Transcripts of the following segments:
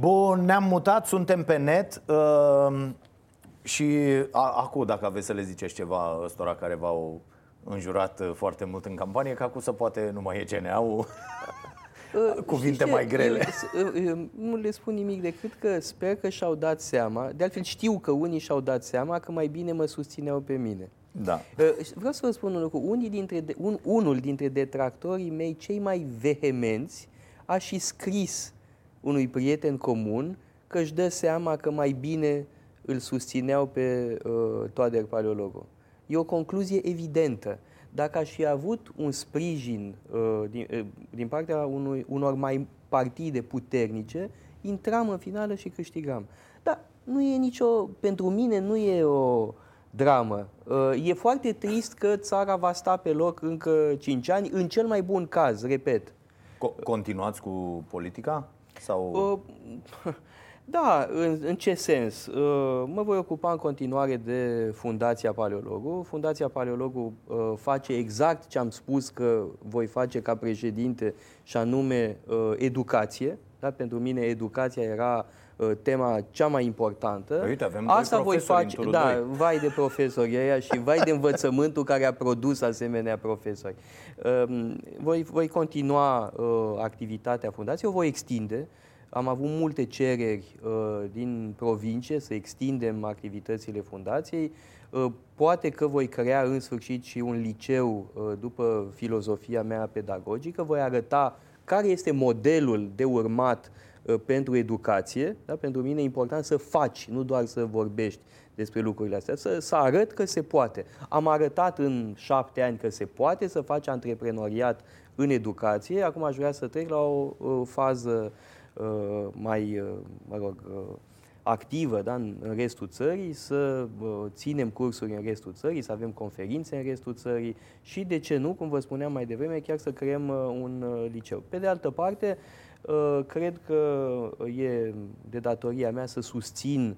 Bun, ne-am mutat, suntem pe net uh, și acum dacă aveți să le ziceți ceva ăstora care v-au înjurat uh, foarte mult în campanie, că acum să poate nu mai e CNA-ul. Uh, cuvinte mai grele. Eu, nu le spun nimic decât că sper că și-au dat seama, de altfel știu că unii și-au dat seama că mai bine mă susțineau pe mine. Da. Vreau să vă spun un lucru. Unii dintre, un, unul dintre detractorii mei cei mai vehemenți a și scris unui prieten comun că își dă seama că mai bine îl susțineau pe uh, Toader Paleologo. E o concluzie evidentă. Dacă aș fi avut un sprijin uh, din, uh, din partea unui, unor mai partide puternice, intram în finală și câștigam. Dar nu e nicio, pentru mine nu e o dramă. Uh, e foarte trist că țara va sta pe loc încă 5 ani, în cel mai bun caz, repet. Co- continuați cu politica? Sau... Uh, da, în, în ce sens? Uh, mă voi ocupa în continuare de Fundația Paleologu. Fundația Paleologu uh, face exact ce am spus că voi face ca președinte, și anume uh, educație. Da? Pentru mine educația era tema cea mai importantă. Păi uite, avem Asta voi face, da, vai de profesori ăia și vai de învățământul care a produs asemenea profesori. Um, voi, voi continua activitatea fundației, o voi extinde. Am avut multe cereri uh, din provincie să extindem activitățile fundației. Uh, poate că voi crea în sfârșit și un liceu uh, după filozofia mea pedagogică. Voi arăta care este modelul de urmat uh, pentru educație. Da? Pentru mine e important să faci, nu doar să vorbești despre lucrurile astea, să, să arăt că se poate. Am arătat în șapte ani că se poate să faci antreprenoriat în educație. Acum aș vrea să trec la o, o fază Uh, mai, uh, mă rog, uh, activă da, în restul țării, să ținem cursuri în restul țării, să avem conferințe în restul țării și, de ce nu, cum vă spuneam mai devreme, chiar să creăm un liceu. Pe de altă parte, cred că e de datoria mea să susțin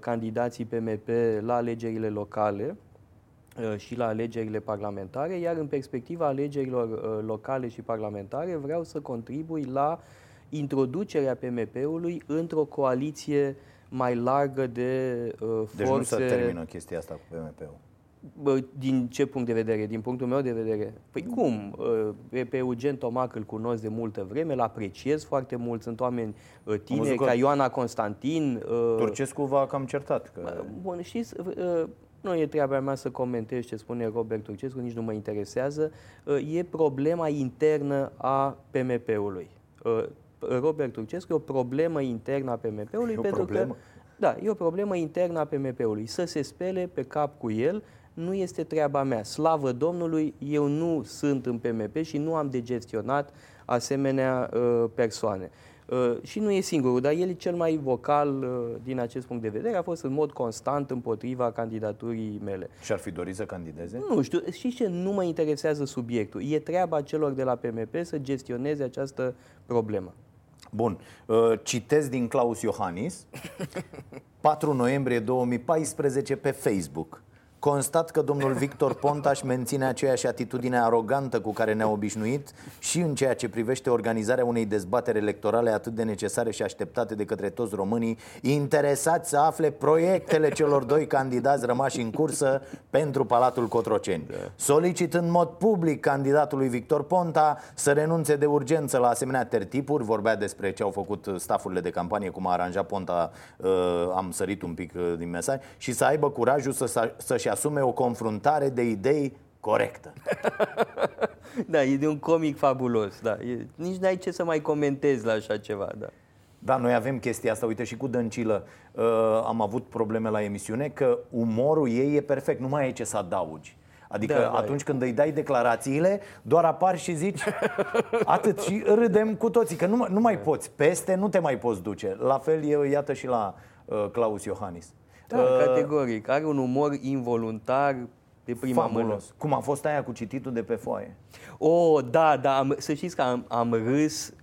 candidații PMP la alegerile locale, și la alegerile parlamentare, iar în perspectiva alegerilor locale și parlamentare vreau să contribui la introducerea PMP-ului într-o coaliție mai largă de uh, forțe... Deci nu se termină chestia asta cu PMP-ul. Bă, din ce punct de vedere? Din punctul meu de vedere? Păi mm. cum? Uh, pe Eugen Tomac îl cunosc de multă vreme, îl apreciez foarte mult, sunt oameni uh, tineri ca Ioana Constantin. Uh, Turcescu v-a cam certat. Că... Bun, știți, nu e treaba mea să comentez ce spune Robert Turcescu, nici nu mă interesează. E problema internă a PMP-ului Robert Turcescu e o problemă internă a PMP-ului. E pentru problemă? Că, da, e o problemă internă a PMP-ului. Să se spele pe cap cu el nu este treaba mea. Slavă Domnului, eu nu sunt în PMP și nu am de gestionat asemenea uh, persoane. Uh, și nu e singurul, dar el e cel mai vocal uh, din acest punct de vedere. A fost în mod constant împotriva candidaturii mele. Și ar fi dorit să candideze? Nu știu. Și ce? Nu mă interesează subiectul. E treaba celor de la PMP să gestioneze această problemă. Bun. Uh, citez din Claus Iohannis, 4 noiembrie 2014 pe Facebook. Constat că domnul Victor Pontaș menține aceeași atitudine arogantă cu care ne-a obișnuit și în ceea ce privește organizarea unei dezbateri electorale atât de necesare și așteptate de către toți românii interesați să afle proiectele celor doi candidați rămași în cursă pentru Palatul Cotroceni. Da. Solicit în mod public candidatului Victor Ponta să renunțe de urgență la asemenea tertipuri, vorbea despre ce au făcut stafurile de campanie, cum a aranjat Ponta, uh, am sărit un pic uh, din mesaj, și să aibă curajul să, să-și să-și asume o confruntare de idei corectă. da, e de un comic fabulos, da. E, nici n-ai ce să mai comentezi la așa ceva, da. Da, noi avem chestia asta, uite și cu Dăncilă uh, am avut probleme la emisiune că umorul ei e perfect, nu mai e ce să adaugi. Adică da, da, atunci când îi dai declarațiile, doar apar și zici atât și râdem cu toții, că nu, nu mai poți, peste nu te mai poți duce. La fel e, iată și la uh, Claus Iohannis. Da, uh, categoric. Are un umor involuntar de prima Fabulos. mână. Cum a fost aia cu cititul de pe foaie? Oh, da, da, am, să știți că am, am râs uh,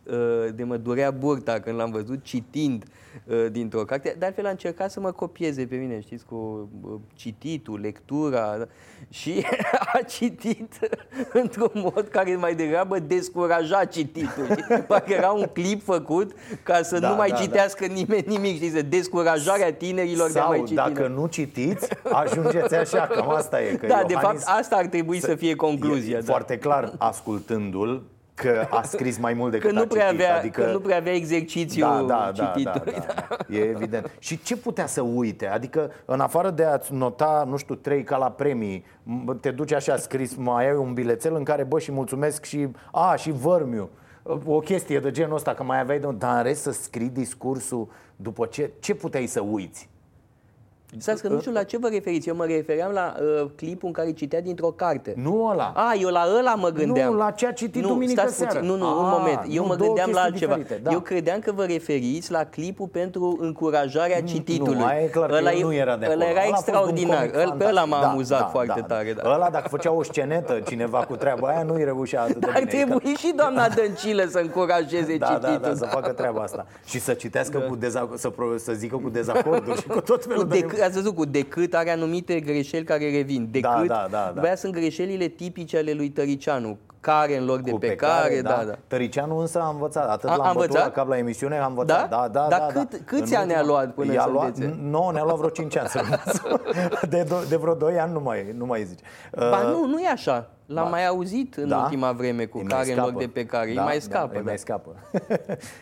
de mă durea burta când l-am văzut citind uh, dintr-o carte. De altfel a încercat să mă copieze pe mine, știți, cu uh, cititul, lectura da? și a citit într-un mod care mai degrabă descuraja cititul. știi? Parcă era un clip făcut ca să Da, nu mai da, da. citească nimeni nimic, știți, descurajarea tinerilor de a Sau mai citi. dacă nu citiți, ajungeți așa, cam asta e. Că da, de Iohannis fapt, asta ar trebui să fie concluzia. E da. foarte clar, ascultându-l, că a scris mai mult decât Că nu, a prea citit. avea, adică... că nu prea avea exercițiu da, da, da, cititului. Da, da, da. E evident. Și ce putea să uite? Adică, în afară de a-ți nota, nu știu, trei ca la premii, m- te duci așa scris, mai ai un bilețel în care, bă, și mulțumesc și, a, și vărmiu. O chestie de genul ăsta, că mai aveai de... Dar în rest să scrii discursul după ce... Ce puteai să uiți? Stați că nu știu la ce vă referiți. Eu mă refeream la uh, clipul în care citea dintr-o carte. Nu ăla. A, eu la ăla mă gândeam. Nu, la ce a citit nu, duminică stați seară. Puțin. Nu, nu, A, un moment. Eu nu, mă două gândeam la chestii altceva. diferite, da. Eu credeam că vă referiți la clipul pentru încurajarea cititului. Nu, aia e clar că ăla el nu era de acolo. Ăla era Ăla a fost un extraordinar. comic Ăl- Pe ăla fantastic. m-a Da, amuzat da, foarte da. tare. Da. Ăla dacă făcea o scenetă cineva cu treaba aia, nu-i reușea atât de Ar bine. E trebui și doamna Dăncilă să încurajeze Da, da, cititul. da, să facă treaba asta. Și să citească cu dezac- să, pro- să zică cu dezacorduri și cu tot Cu felul de... decât, ați văzut, cu decât are anumite greșeli care revin. Decât, Da, da, da, da. Băia sunt greșelile tipice ale lui Tăricianu. Care în loc de cu pe, care, da, da. Tăricianu însă a învățat, atât A- l-am a bătut învățat? la cap la emisiune, am învățat. Da? Da, da, Dar da. cât- da. câți În ani a ultima- luat până i-a să luat, învețe? Nu, ne-a luat vreo 5 ani să de, do- de vreo 2 ani nu mai, nu mai zice. Ba nu, nu e așa. L-am ba- mai auzit în Da? ultima vreme cu Îi mai care în loc scapă. de pe care. Da, îi mai da, scapă. îi Da, mai scapă.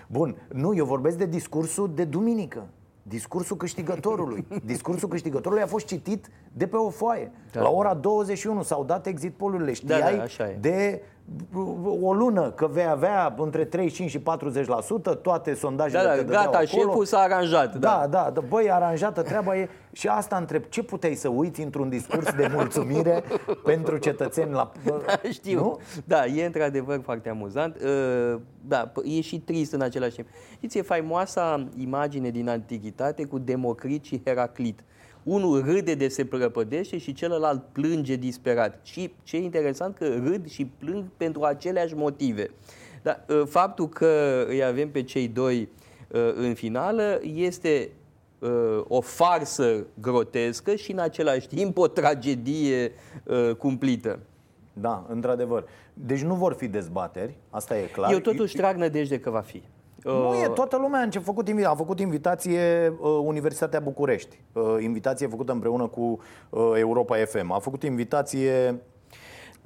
Bun, nu, eu vorbesc de discursul de duminică. Discursul câștigătorului. Discursul câștigătorului a fost citit de pe o foaie. Da. La ora 21 s-au dat exit polurile. Da, Știai da, așa e. de o lună că vei avea între 35 și 40% toate sondajele da, te da dădeau gata, acolo. șeful s-a aranjat. Da, da, da, băi, aranjată treaba e Și asta întreb, ce puteai să uiți într-un discurs de mulțumire pentru cetățeni la... Știu. Nu? Da, e într-adevăr foarte amuzant. Uh, Da, p- e și trist în același timp. Știți, e faimoasa imagine din antichitate cu Democrit și Heraclit. Unul râde de se prăpădește și celălalt plânge disperat. Și ce e interesant că râd și plâng pentru aceleași motive. Dar uh, faptul că îi avem pe cei doi uh, în finală este uh, o farsă grotescă și în același timp o tragedie uh, cumplită. Da, într-adevăr. Deci nu vor fi dezbateri, asta e clar. Eu totuși trag nădejde că va fi. Nu e, Uh, toată lumea a început- făcut, invi- a făcut invitație uh, Universitatea București. Uh, invitație făcută împreună cu uh, Europa FM. A făcut invitație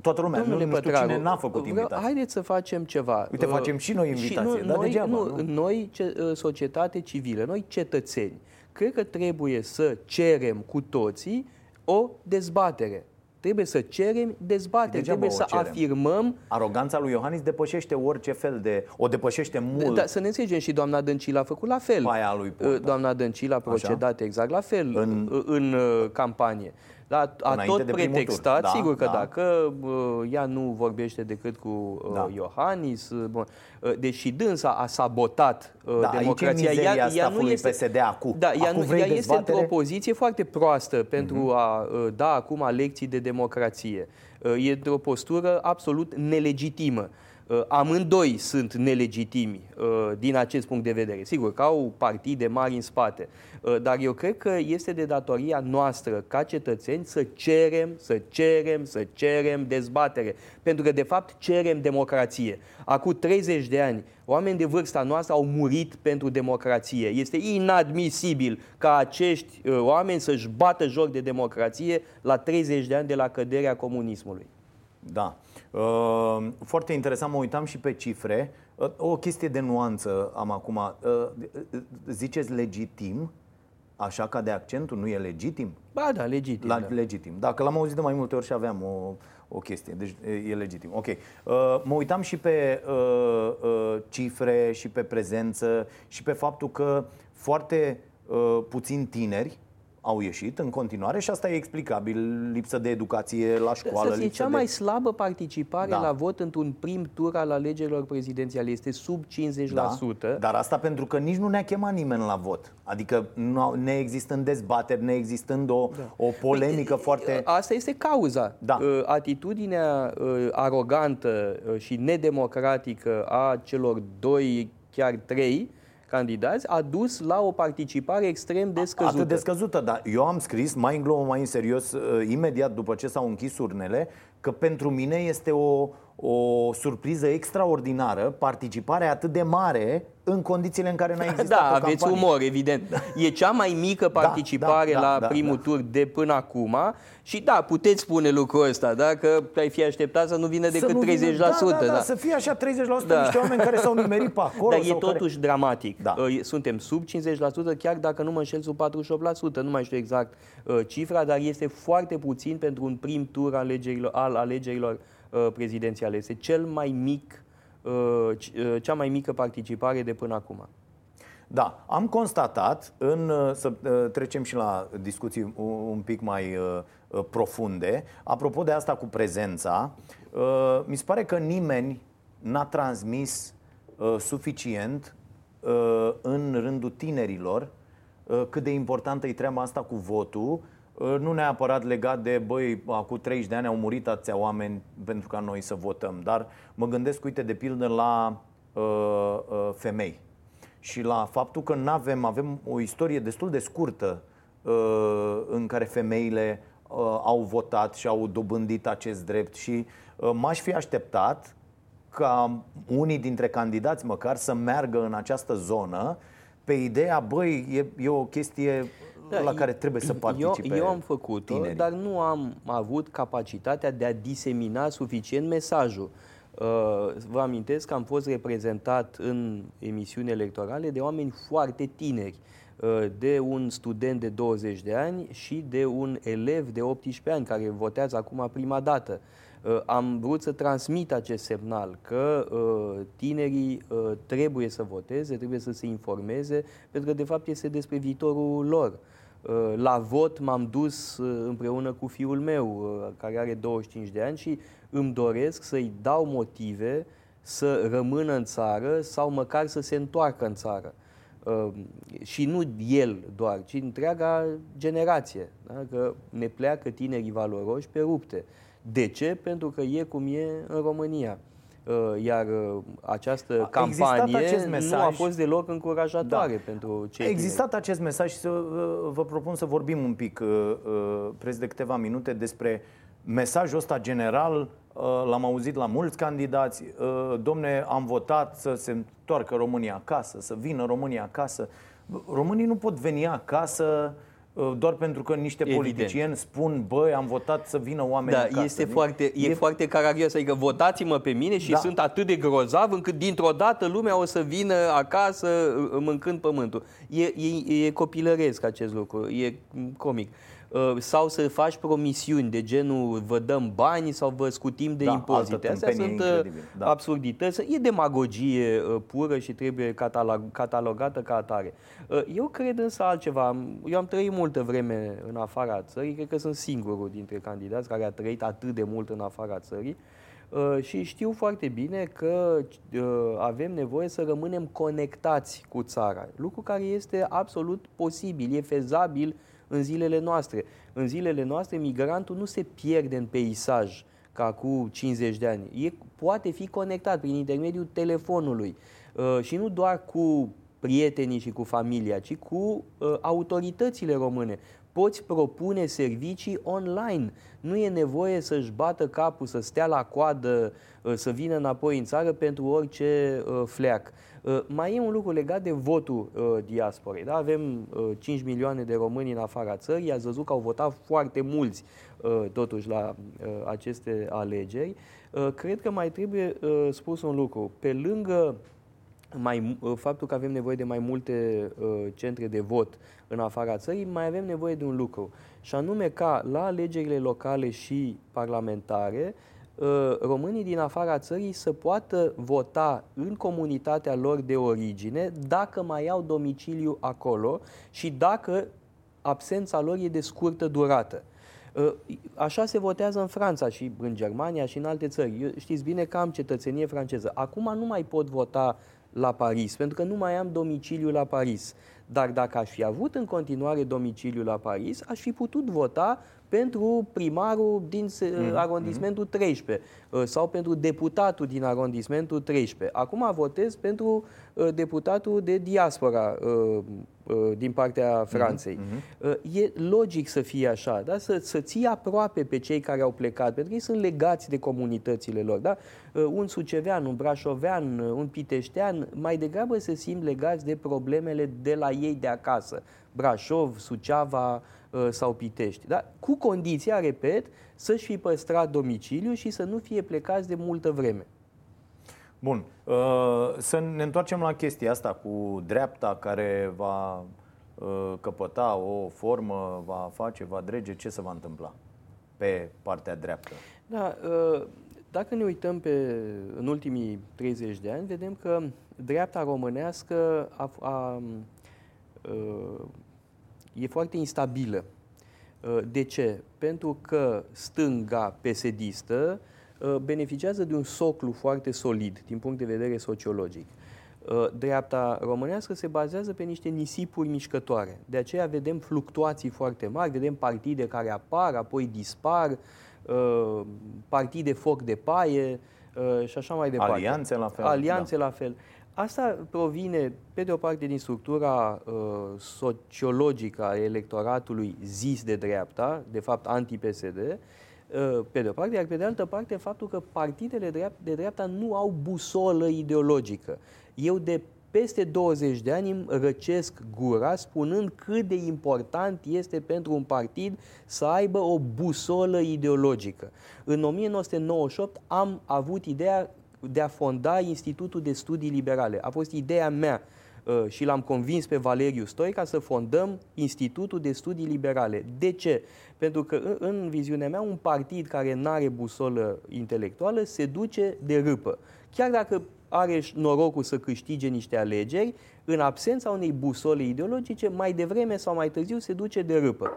toată lumea. Domnule nu, nu știu Pătraru, cine n-a făcut vreau- invitație. Haideți să facem ceva. Uite, Uh, facem și noi și invitație, nu, dar noi, degeaba, nu, nu? noi, ce, uh, societate civilă, noi cetățeni, cred că trebuie să cerem cu toții o dezbatere. Trebuie să cerem dezbatere, Degeaba trebuie o să cerem. afirmăm Aroganța lui Iohannis depășește orice fel de... O depășește mult. Da, să ne înțelegem și doamna Dăncilă a făcut la fel. Pe aia lui Ponta. Uh, Doamna Dăncilă a procedat exact la fel În- în, în uh, campanie. Da, a Înainte tot de primul pretextat, tur. Da, sigur că da. dacă uh, ea nu vorbește decât cu uh, Da. Iohannis, uh, bun, uh, deși dânsa a sabotat uh, Da, aici e democrația. mizeria stafului PSD acum. Da, ea, Acum nu, vrei ea este dezbatere? într-o poziție foarte proastă pentru Mhm. a uh, da acum lecții de democrație. Uh, E într-o postură absolut nelegitimă. Uh, Amândoi sunt nelegitimi uh, din acest punct de vedere. Sigur că au partide mari în spate, uh, dar eu cred că este de datoria noastră ca cetățeni să cerem, să cerem, să cerem dezbatere. Pentru că de fapt cerem democrație. Acum 30 de ani, oameni de vârsta noastră au murit pentru democrație. Este inadmisibil ca acești uh, oameni să-și bată joc de democrație la 30 de ani de la căderea comunismului. Da. Uh, foarte interesant, mă uitam și pe cifre. Uh, o chestie de nuanță am acum. Uh, ziceți legitim, așa ca de accentul, nu e legitim? Ba da, legitim. La, da. legitim. Dacă l-am auzit de mai multe ori și aveam o, o chestie, deci e, e legitim. Ok. Uh, mă uitam și pe uh, uh, cifre și pe prezență și pe faptul că foarte uh, puțini tineri au ieșit în continuare și asta e explicabil, lipsă de educație la școală. Asta e cea de... mai slabă participare da. la vot într-un prim tur al alegerilor prezidențiale. Este sub 50%. Da, dar asta pentru că nici nu ne-a chemat nimeni la vot. Adică nu, neexistând dezbateri, neexistând o, da. o polemică păi, foarte... Asta este cauza. Da. Uh, atitudinea uh, arogantă uh, și nedemocratică a celor doi, chiar trei, candidați a dus la o participare extrem de scăzută. Atât de scăzută, dar eu am scris mai în glumă, mai în serios, uh, imediat după ce s-au închis urnele, că pentru mine este o, o surpriză extraordinară, participarea atât de mare în condițiile în care n-a existat Da, o aveți campanie. umor, evident. E cea mai mică da, participare da, da, da, la primul da, tur de până acum și da, puteți spune lucrul ăsta, da? că ai fi așteptat să nu vină decât să nu 30%. Vină, da, da, da, da, să fie așa 30% da. niște oameni care s-au nimerit pe acolo. Dar e totuși care... dramatic. Da. Uh, suntem sub 50%, chiar dacă nu mă înșel sub 48%. Nu mai știu exact uh, cifra, dar este foarte puțin pentru un prim tur al alegerilor, al alegerilor uh, prezidențiale. Este cel mai mic Uh, uh, cea mai mică participare de până acum. Da, am constatat, în, uh, să trecem și la discuții un pic mai profunde, apropo de asta cu prezența, mi se pare că nimeni n-a transmis suficient în rândul tinerilor cât de importantă e treaba asta cu votul Ă, nu neapărat legat de, băi, acum 30 de ani au murit atâția oameni pentru ca noi să votăm, dar mă gândesc, uite, de pildă la uh, uh, femei. Și la faptul că nu avem, avem o istorie destul de scurtă uh, în care femeile uh, au votat și au dobândit acest drept și uh, m-aș fi așteptat ca unii dintre candidați măcar să meargă în această zonă pe ideea, băi, e, e o chestie da, la care trebuie să participe Eu, eu am făcut-o, dar nu am avut capacitatea de a disemina suficient mesajul. Uh, vă amintesc că am fost reprezentat în emisiuni electorale de oameni foarte tineri, uh, de un student de 20 de ani și de un elev de 18 ani care votează acum prima dată. Uh, am vrut să transmit acest semnal că tinerii trebuie să voteze, trebuie să se informeze, pentru că de fapt este despre viitorul lor. Uh, la vot m-am dus uh, împreună cu fiul meu, uh, care are 25 de ani și îmi doresc să-i dau motive să rămână în țară sau măcar să se întoarcă în țară. Și nu el doar, ci întreaga generație. Da? Că ne pleacă tinerii valoroși pe rupte. De ce? Pentru că e cum e în România. Uh, iar uh, această a campanie mesaj, nu a fost deloc încurajatoare da. pentru cei A existat tineri. acest mesaj și să uh, vă propun să vorbim un pic, preț de câteva minute, despre mesajul ăsta general. L-am auzit la mulți candidați. Domne, am votat să se întoarcă România acasă, să vină România acasă. Românii nu pot veni acasă Uh, doar pentru că niște Evident. politicieni spun, băi, am votat să vină oameni da, acasă. Este foarte, e, e foarte caragios, adică votați-mă pe mine și da. sunt atât de grozav încât dintr-o dată lumea o să vină acasă uh, mâncând pământul. E, e, e copilăresc acest lucru, e comic. Uh, sau să faci promisiuni de genul vă dăm bani sau vă scutim de da, impozite. Astea sunt da. absurdități. E demagogie pură și trebuie catalogată ca atare. Eu cred însă altceva. Eu am trăit multă vreme în afara țării, cred că sunt singurul dintre candidați care a trăit atât de mult în afara țării. Uh, și știu foarte bine că uh, avem nevoie să rămânem conectați cu țara, lucru care este absolut posibil, e fezabil în zilele noastre. În zilele noastre, migrantul nu se pierde în peisaj ca cu 50 de ani. E, poate fi conectat prin intermediul telefonului uh, și nu doar cu prietenii și cu familia, ci cu uh, autoritățile române. Poți propune servicii online. Nu e nevoie să-și bată capul, să stea la coadă, uh, să vină înapoi în țară pentru orice uh, fleac. Uh, mai e un lucru legat de votul uh, diasporei. Da? Avem uh, 5 milioane de români în afara țării, ați văzut că au votat foarte mulți uh, totuși la uh, aceste alegeri. Uh, cred că mai trebuie uh, spus un lucru. Pe lângă mai, uh, faptul că avem nevoie de mai multe uh, centre de vot în afara țării, mai avem nevoie de un lucru, și anume ca la alegerile locale și parlamentare, uh, românii din afara țării să poată vota în comunitatea lor de origine dacă mai au domiciliu acolo și dacă absența lor e de scurtă durată. Uh, așa se votează în Franța și în Germania și în alte țări. Eu, știți bine că am cetățenie franceză. Acum nu mai pot vota la Paris, pentru că nu mai am domiciliu la Paris. Dar dacă aș fi avut în continuare domiciliu la Paris, aș fi putut vota pentru primarul din mm. arondismentul 13 uh, sau pentru deputatul din arondismentul 13. Acum votez pentru uh, deputatul de diaspora uh, din partea mhm, Franței. Mm-hmm. E logic să fie așa, da? să, să ții aproape pe cei care au plecat, pentru că ei sunt legați de comunitățile lor. Da? Un sucevean, un brașovean, un piteștean, mai degrabă se simt legați de problemele de la ei de acasă. Brașov, Suceava, Uh, sau Pitești. Da? Cu condiția, repet, să-și fi păstrat domiciliu și să nu fie plecați de multă vreme. Bun. Uh, să ne întoarcem la chestia asta cu dreapta care va uh, căpăta o formă, va face, va drege. Ce se va întâmpla pe partea dreaptă? Da, dacă ne uităm pe, în ultimii 30 de ani, vedem că dreapta românească a, a, a e foarte instabilă. Uh, de ce? Pentru că stânga pesedistă uh, beneficiază de un soclu foarte solid din punct de vedere sociologic. Uh, dreapta românească se bazează pe niște nisipuri mișcătoare. De aceea vedem fluctuații foarte mari, vedem partide care apar, apoi dispar, partide foc de paie și așa mai departe. Alianțe la fel. Alianțe da. la fel. Asta provine, pe de o parte, din structura uh, sociologică a electoratului zis de dreapta, de fapt anti-PSD, uh, pe de o parte, iar pe de altă parte, faptul că partidele dreapta, de dreapta nu au busolă ideologică. Eu de peste 20 de ani îmi răcesc gura spunând cât de important este pentru un partid să aibă o busolă ideologică. În 1998 am avut ideea de a fonda Institutul de Studii Liberale. A fost ideea mea uh, și l-am convins pe Valeriu Stoica să fondăm Institutul de Studii Liberale. De ce? Pentru că în viziunea mea un partid care nu are busolă intelectuală se duce de râpă. Chiar dacă are norocul să câștige niște alegeri, în absența unei busole ideologice, mai devreme sau mai târziu se duce de râpă.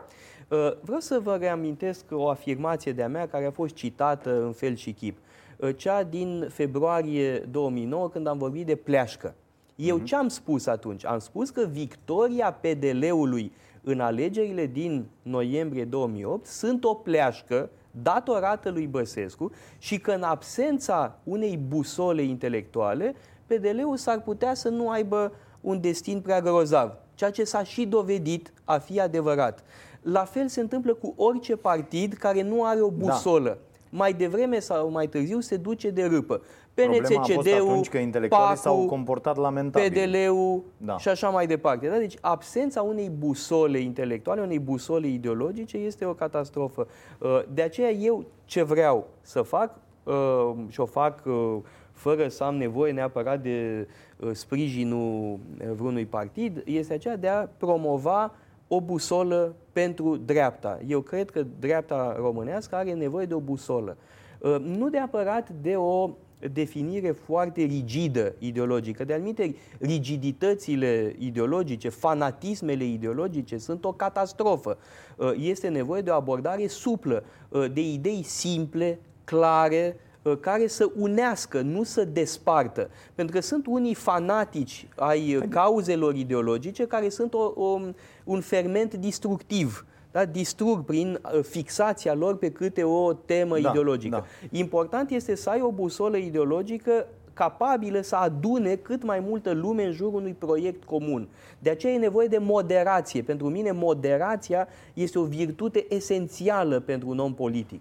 Uh, vreau să vă reamintesc o afirmație de-a mea care a fost citată în fel și chip. Uh, cea din februarie 2009, când am vorbit de pleașcă. Eu uh-huh. ce am spus atunci? Am spus că victoria PDL-ului în alegerile din noiembrie 2008 sunt o pleașcă datorată lui Băsescu și că în absența unei busole intelectuale, PDL-ul s-ar putea să nu aibă un destin prea grozav, ceea ce s-a și dovedit a fi adevărat. La fel se întâmplă cu orice partid care nu are o da. busolă. Da mai devreme sau mai târziu se duce de râpă. PNCCD-ul, PAC-ul, s-au comportat lamentabil. PDL-ul da. și așa mai departe. Da? Deci absența unei busole intelectuale, unei busole ideologice este o catastrofă. Uh, de aceea eu ce vreau să fac uh, și o fac uh, fără să am nevoie neapărat de sprijinul vreunui partid, este aceea de a promova o busolă pentru dreapta. Eu cred că dreapta românească are nevoie de o busolă. Uh, nu neapărat de o definire foarte rigidă ideologică. De anumite rigiditățile ideologice, fanatismele ideologice sunt o catastrofă. Uh, este nevoie de o abordare suplă, uh, de idei simple, clare, Uh, care să unească, nu să despartă. Pentru că sunt unii fanatici ai cauzelor ideologice care sunt o, o, un ferment distructiv. Da? Distrug prin uh, fixația lor pe câte o temă da, ideologică. Da. Important este să ai o busolă ideologică capabilă să adune cât mai multă lume în jurul unui proiect comun. De aceea e nevoie de moderație. Pentru mine moderația este o virtute esențială pentru un om politic.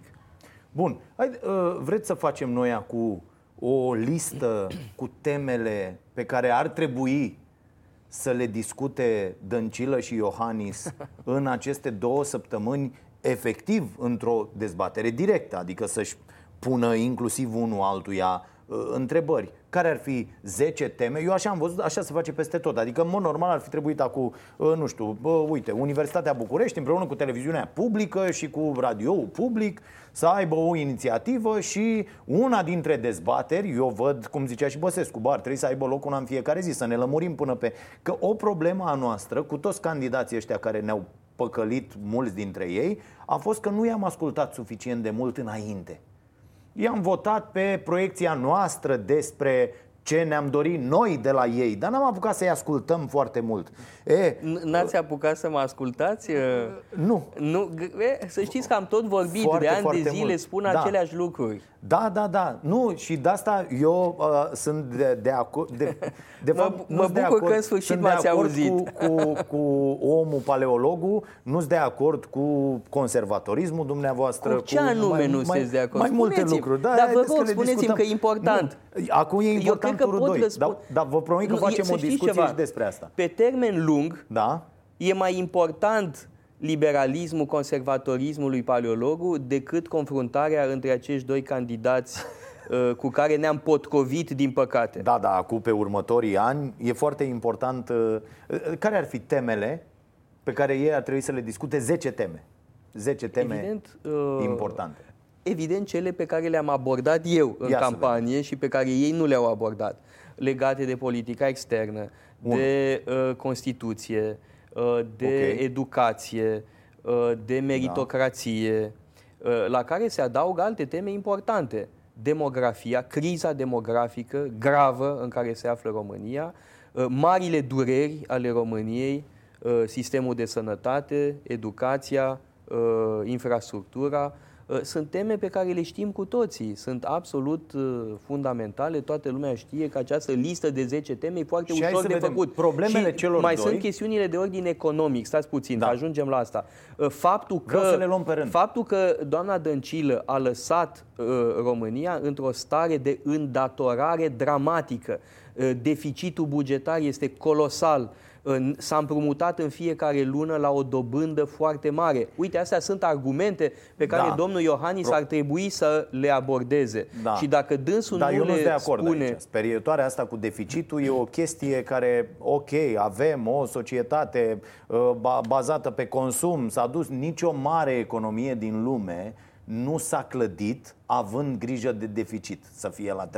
Bun. Hai, uh, vreți să facem noi acum o listă cu temele pe care ar trebui să le discute Dăncilă și Iohannis în aceste două săptămâni, efectiv într-o dezbatere directă, adică să-și pună inclusiv unul altuia uh, întrebări care ar fi 10 teme. Eu așa am văzut, așa se face peste tot. Adică, în mod normal, ar fi trebuit acum, ă, nu știu, bă, uite, Universitatea București, împreună cu televiziunea publică și cu radioul public, să aibă o inițiativă și una dintre dezbateri, eu văd, cum zicea și Băsescu, bar, trebuie să aibă loc una în fiecare zi, să ne lămurim până pe... Că o problemă a noastră, cu toți candidații ăștia care ne-au păcălit mulți dintre ei a fost că nu i-am ascultat suficient de mult înainte. I-am votat pe proiecția noastră despre ce ne-am dorit noi de la ei, dar n-am apucat să-i ascultăm foarte mult. E, N-ați apucat să mă ascultați? Nu. nu e, să știți că am tot vorbit foarte, de ani de zile, mult. spun da. aceleași lucruri. Da, da, da. Nu, și de asta eu uh, sunt de, de acord. De, de mă, fapt, mă bucur de acord, că în sfârșit m-ați auzit. Cu, cu, cu omul paleologul, nu sunt de acord cu conservatorismul dumneavoastră. Cu ce cu anume mai, nu sunteți de acord? Mai multe lucruri. Da, dar vă rog, spuneți-mi că e important. Nu, acum e important turul 2, dar, dar vă promit că nu, facem o discuție ceva. și despre asta. Pe termen lung, da? e mai important liberalismul, conservatorismul lui paleologul decât confruntarea între acești doi candidați uh, cu care ne-am potcovit, din păcate. Da, da, acum pe următorii ani e foarte important. Uh, uh, care ar fi temele pe care ei ar trebui să le discute? 10 teme. 10 teme Evident, importante. Evident, cele pe care le-am abordat eu în Ia campanie și pe care ei nu le-au abordat, legate de politica externă, Bun. de uh, Constituție, Uh, de okay. educație, uh, de meritocrație, da. la care se adaugă alte teme importante. Demografia, criza demografică gravă în care se află România, marile dureri ale României, sistemul de sănătate, educația, infrastructura, Uh, sunt teme pe care le știm cu toții, sunt absolut uh, fundamentale, toată lumea știe că această listă de 10 teme e foarte și ușor de vedem. făcut. Problemele și celor mai doi... sunt chestiunile de ordin economic, stați puțin, da. ajungem la asta. Uh, faptul că, să le luăm pe rând. faptul că doamna Dăncilă a lăsat uh, România într-o stare de îndatorare dramatică, uh, deficitul bugetar este colosal, s-a împrumutat în fiecare lună la o dobândă foarte mare. Uite, astea sunt argumente pe care da. domnul Iohannis ar trebui să le abordeze. Da. Și dacă dânsul da, nu eu le de acord spune... Aici. Sperietoarea asta cu deficitul e o chestie care, ok, avem o societate uh, bazată pe consum, s-a dus nicio mare economie din lume nu s-a clădit având grijă de deficit să fie la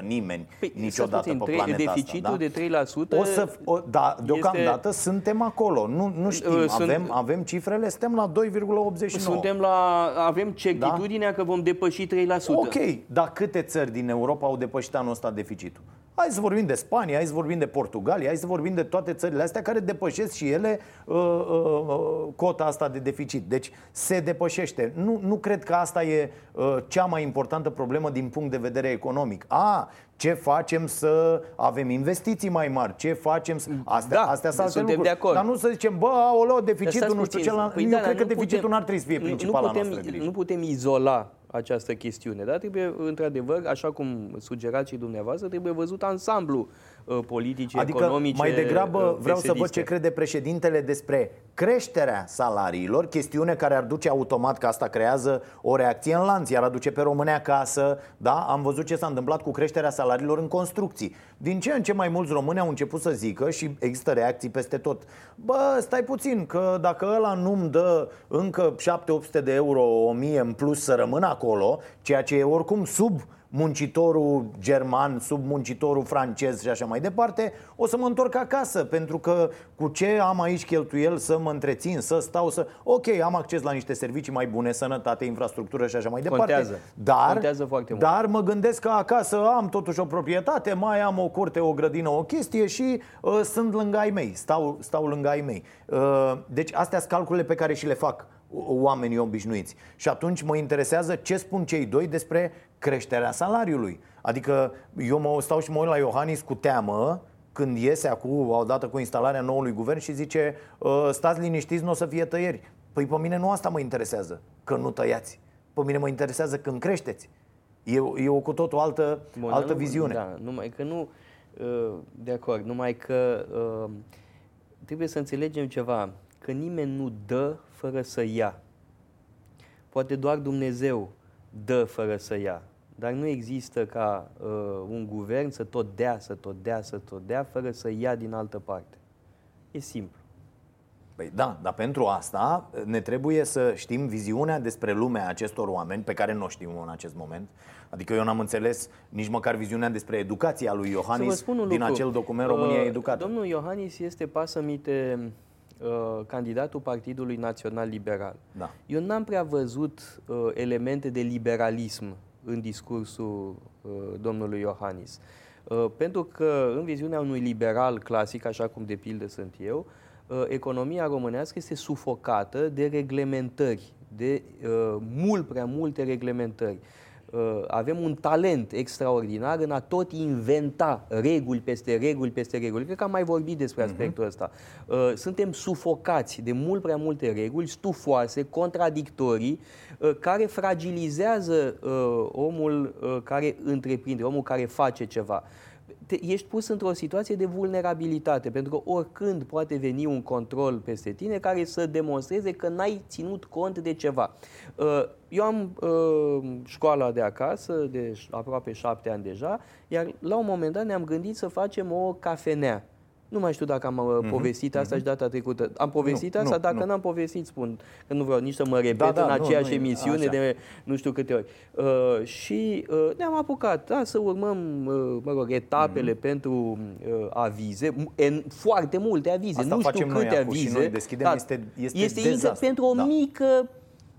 3%. Nimeni păi, niciodată puțin, pe planeta deficitul asta. Deficitul de 3% o să, o, Da, deocamdată este... suntem acolo. Nu, nu știm, uh, Sunt... avem, avem cifrele, suntem la 2,89%. Suntem la, avem certitudinea da? că vom depăși 3%. Ok, dar câte țări din Europa au depășit anul ăsta deficitul? Hai să vorbim de Spania, hai să vorbim de Portugalia, hai să vorbim de toate țările astea care depășesc și ele uh, uh, uh, cota asta de deficit. Deci se depășește. Nu, nu cred că asta e uh, cea mai importantă problemă din punct de vedere economic. A, ce facem să avem investiții mai mari? Ce facem să... Astea, da, astea sunt suntem lucruri. de acord. Dar nu să zicem, bă, aoleo, deficitul, nu știu ce... La... Păi Eu da, cred că deficitul putem, n-ar trebui să fie principala nu putem, noastră grijă. Nu putem izola această chestiune. Dar trebuie, într-adevăr, așa cum sugerați și dumneavoastră, trebuie văzut ansamblu uh, politice, adică, economice. mai degrabă uh, vreau să văd ce crede președintele despre creșterea salariilor, chestiune care ar duce automat că asta creează o reacție în lanț, iar aduce pe români acasă. Da? Am văzut ce s-a întâmplat cu creșterea salariilor în construcții. Din ce în ce mai mulți români au început să zică și există reacții peste tot. Bă, stai puțin, că dacă ăla nu-mi dă încă 7-800 de euro, 1000 în plus să rămân acolo, ceea ce e oricum sub muncitorul german, sub muncitorul francez și așa mai departe, o să mă întorc acasă, pentru că cu ce am aici cheltuiel să mă întrețin, să stau, să... Ok, am acces la niște servicii mai bune, sănătate, infrastructură și așa mai departe. Contează. Dar, Contează foarte mult. dar mă gândesc că acasă am totuși o proprietate, mai am o curte, o grădină, o chestie și uh, sunt lângă ai mei, stau, stau lângă ai mei. Uh, deci astea sunt calculele pe care și le fac oamenii obișnuiți. Și atunci mă interesează ce spun cei doi despre creșterea salariului. Adică eu mă stau și mă uit la Iohannis cu teamă când iese acum, odată cu instalarea noului guvern și zice ă, stați liniștiți, nu o să fie tăieri. Păi pe mine nu asta mă interesează, că nu tăiați. Pe mine mă interesează când creșteți. E, e o cu totul altă, Bun, altă nu, viziune. Da, numai că nu, ă, de acord, numai că ă, trebuie să înțelegem ceva, că nimeni nu dă fără să ia. Poate doar Dumnezeu dă fără să ia. Dar nu există ca uh, un guvern să tot dea, să tot dea, să tot dea, fără să ia din altă parte. E simplu. Păi da, dar pentru asta ne trebuie să știm viziunea despre lumea acestor oameni pe care nu o știm în acest moment. Adică eu n-am înțeles nici măcar viziunea despre educația lui Iohannis din lucru. acel document România uh, Educată. Domnul Iohannis este pasămite uh, candidatul Partidului Național Liberal. Da. Eu n-am prea văzut uh, elemente de liberalism în discursul uh, domnului Iohannis. Uh, pentru că în viziunea unui liberal clasic, așa cum de pildă sunt eu, uh, economia românească este sufocată de reglementări, de uh, mult prea multe reglementări. Uh, avem un talent extraordinar în a tot inventa reguli peste reguli peste reguli. Cred că am mai vorbit despre aspectul ăsta. Uh, suntem sufocați de mult prea multe reguli, stufoase, contradictorii, uh, care fragilizează omul care întreprinde, omul care face ceva te, ești pus într-o situație de vulnerabilitate, pentru că oricând poate veni un control peste tine care să demonstreze că n-ai ținut cont de ceva. Uh, eu am uh, școala de acasă, de aproape șapte ani deja, iar la un moment dat ne-am gândit să facem o cafenea. Nu mai știu dacă am uh, mhm, povestit asta uh-huh. și data trecută. Am povestit nu, asta? Nu, dacă nu. n-am povestit, spun că nu vreau nici să mă repet da, da, în aceeași nu, emisiune așa. de nu știu câte ori. Uh, și uh, ne-am apucat da, să urmăm uh, mă rog, etapele uh-huh. pentru uh, avize, en, foarte multe avize, asta nu știu câte avize. Și noi deschidem, da, este, este, este dezastru. pentru o da. mică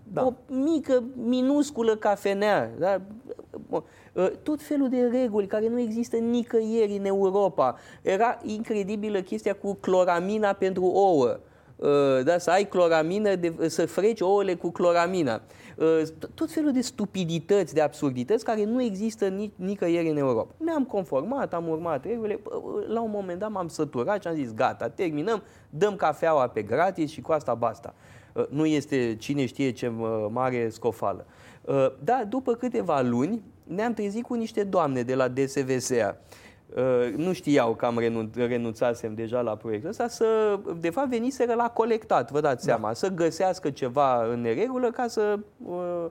da. o mică, minusculă cafenea. Da? Uh, tot felul de reguli care nu există nicăieri în Europa. Era incredibilă chestia cu cloramina pentru ouă. Uh, da, să ai cloramină, de, să freci ouăle cu cloramina. Uh, tot felul de stupidități, de absurdități care nu există nic- nicăieri în Europa. Ne-am conformat, am urmat regulile. La un moment dat m-am săturat și am zis gata, terminăm, dăm cafeaua pe gratis și cu asta basta. Nu este cine știe ce mare scofală. Da, după câteva luni, ne-am trezit cu niște doamne de la DSVSA. Uh, nu știau că am renunț, renunțasem deja la proiectul ăsta, să, de fapt veniseră la colectat, vă dați da. seama, să găsească ceva în neregulă ca să uh,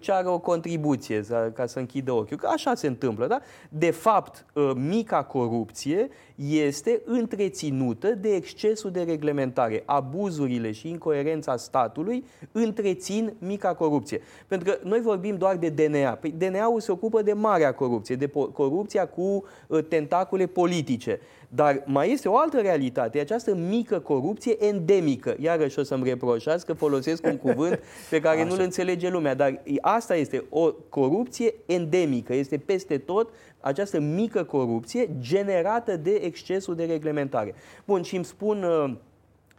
ceară o contribuție ca să închidă ochiul. Că așa se întâmplă, da? De fapt, ă, mica corupție este întreținută de excesul de reglementare. Abuzurile și incoerența statului întrețin mica corupție. Pentru că noi vorbim doar de DNA. Păi DNA-ul se ocupă de marea corupție, de corupția cu ă, tentacule politice. Dar mai este o altă realitate, această mică corupție endemică. Iarăși o să-mi reproșați că folosesc un cuvânt pe care nu-l înțelege lumea, dar asta este o corupție endemică, este peste tot această mică corupție generată de excesul de reglementare. Bun, și îmi spun uh,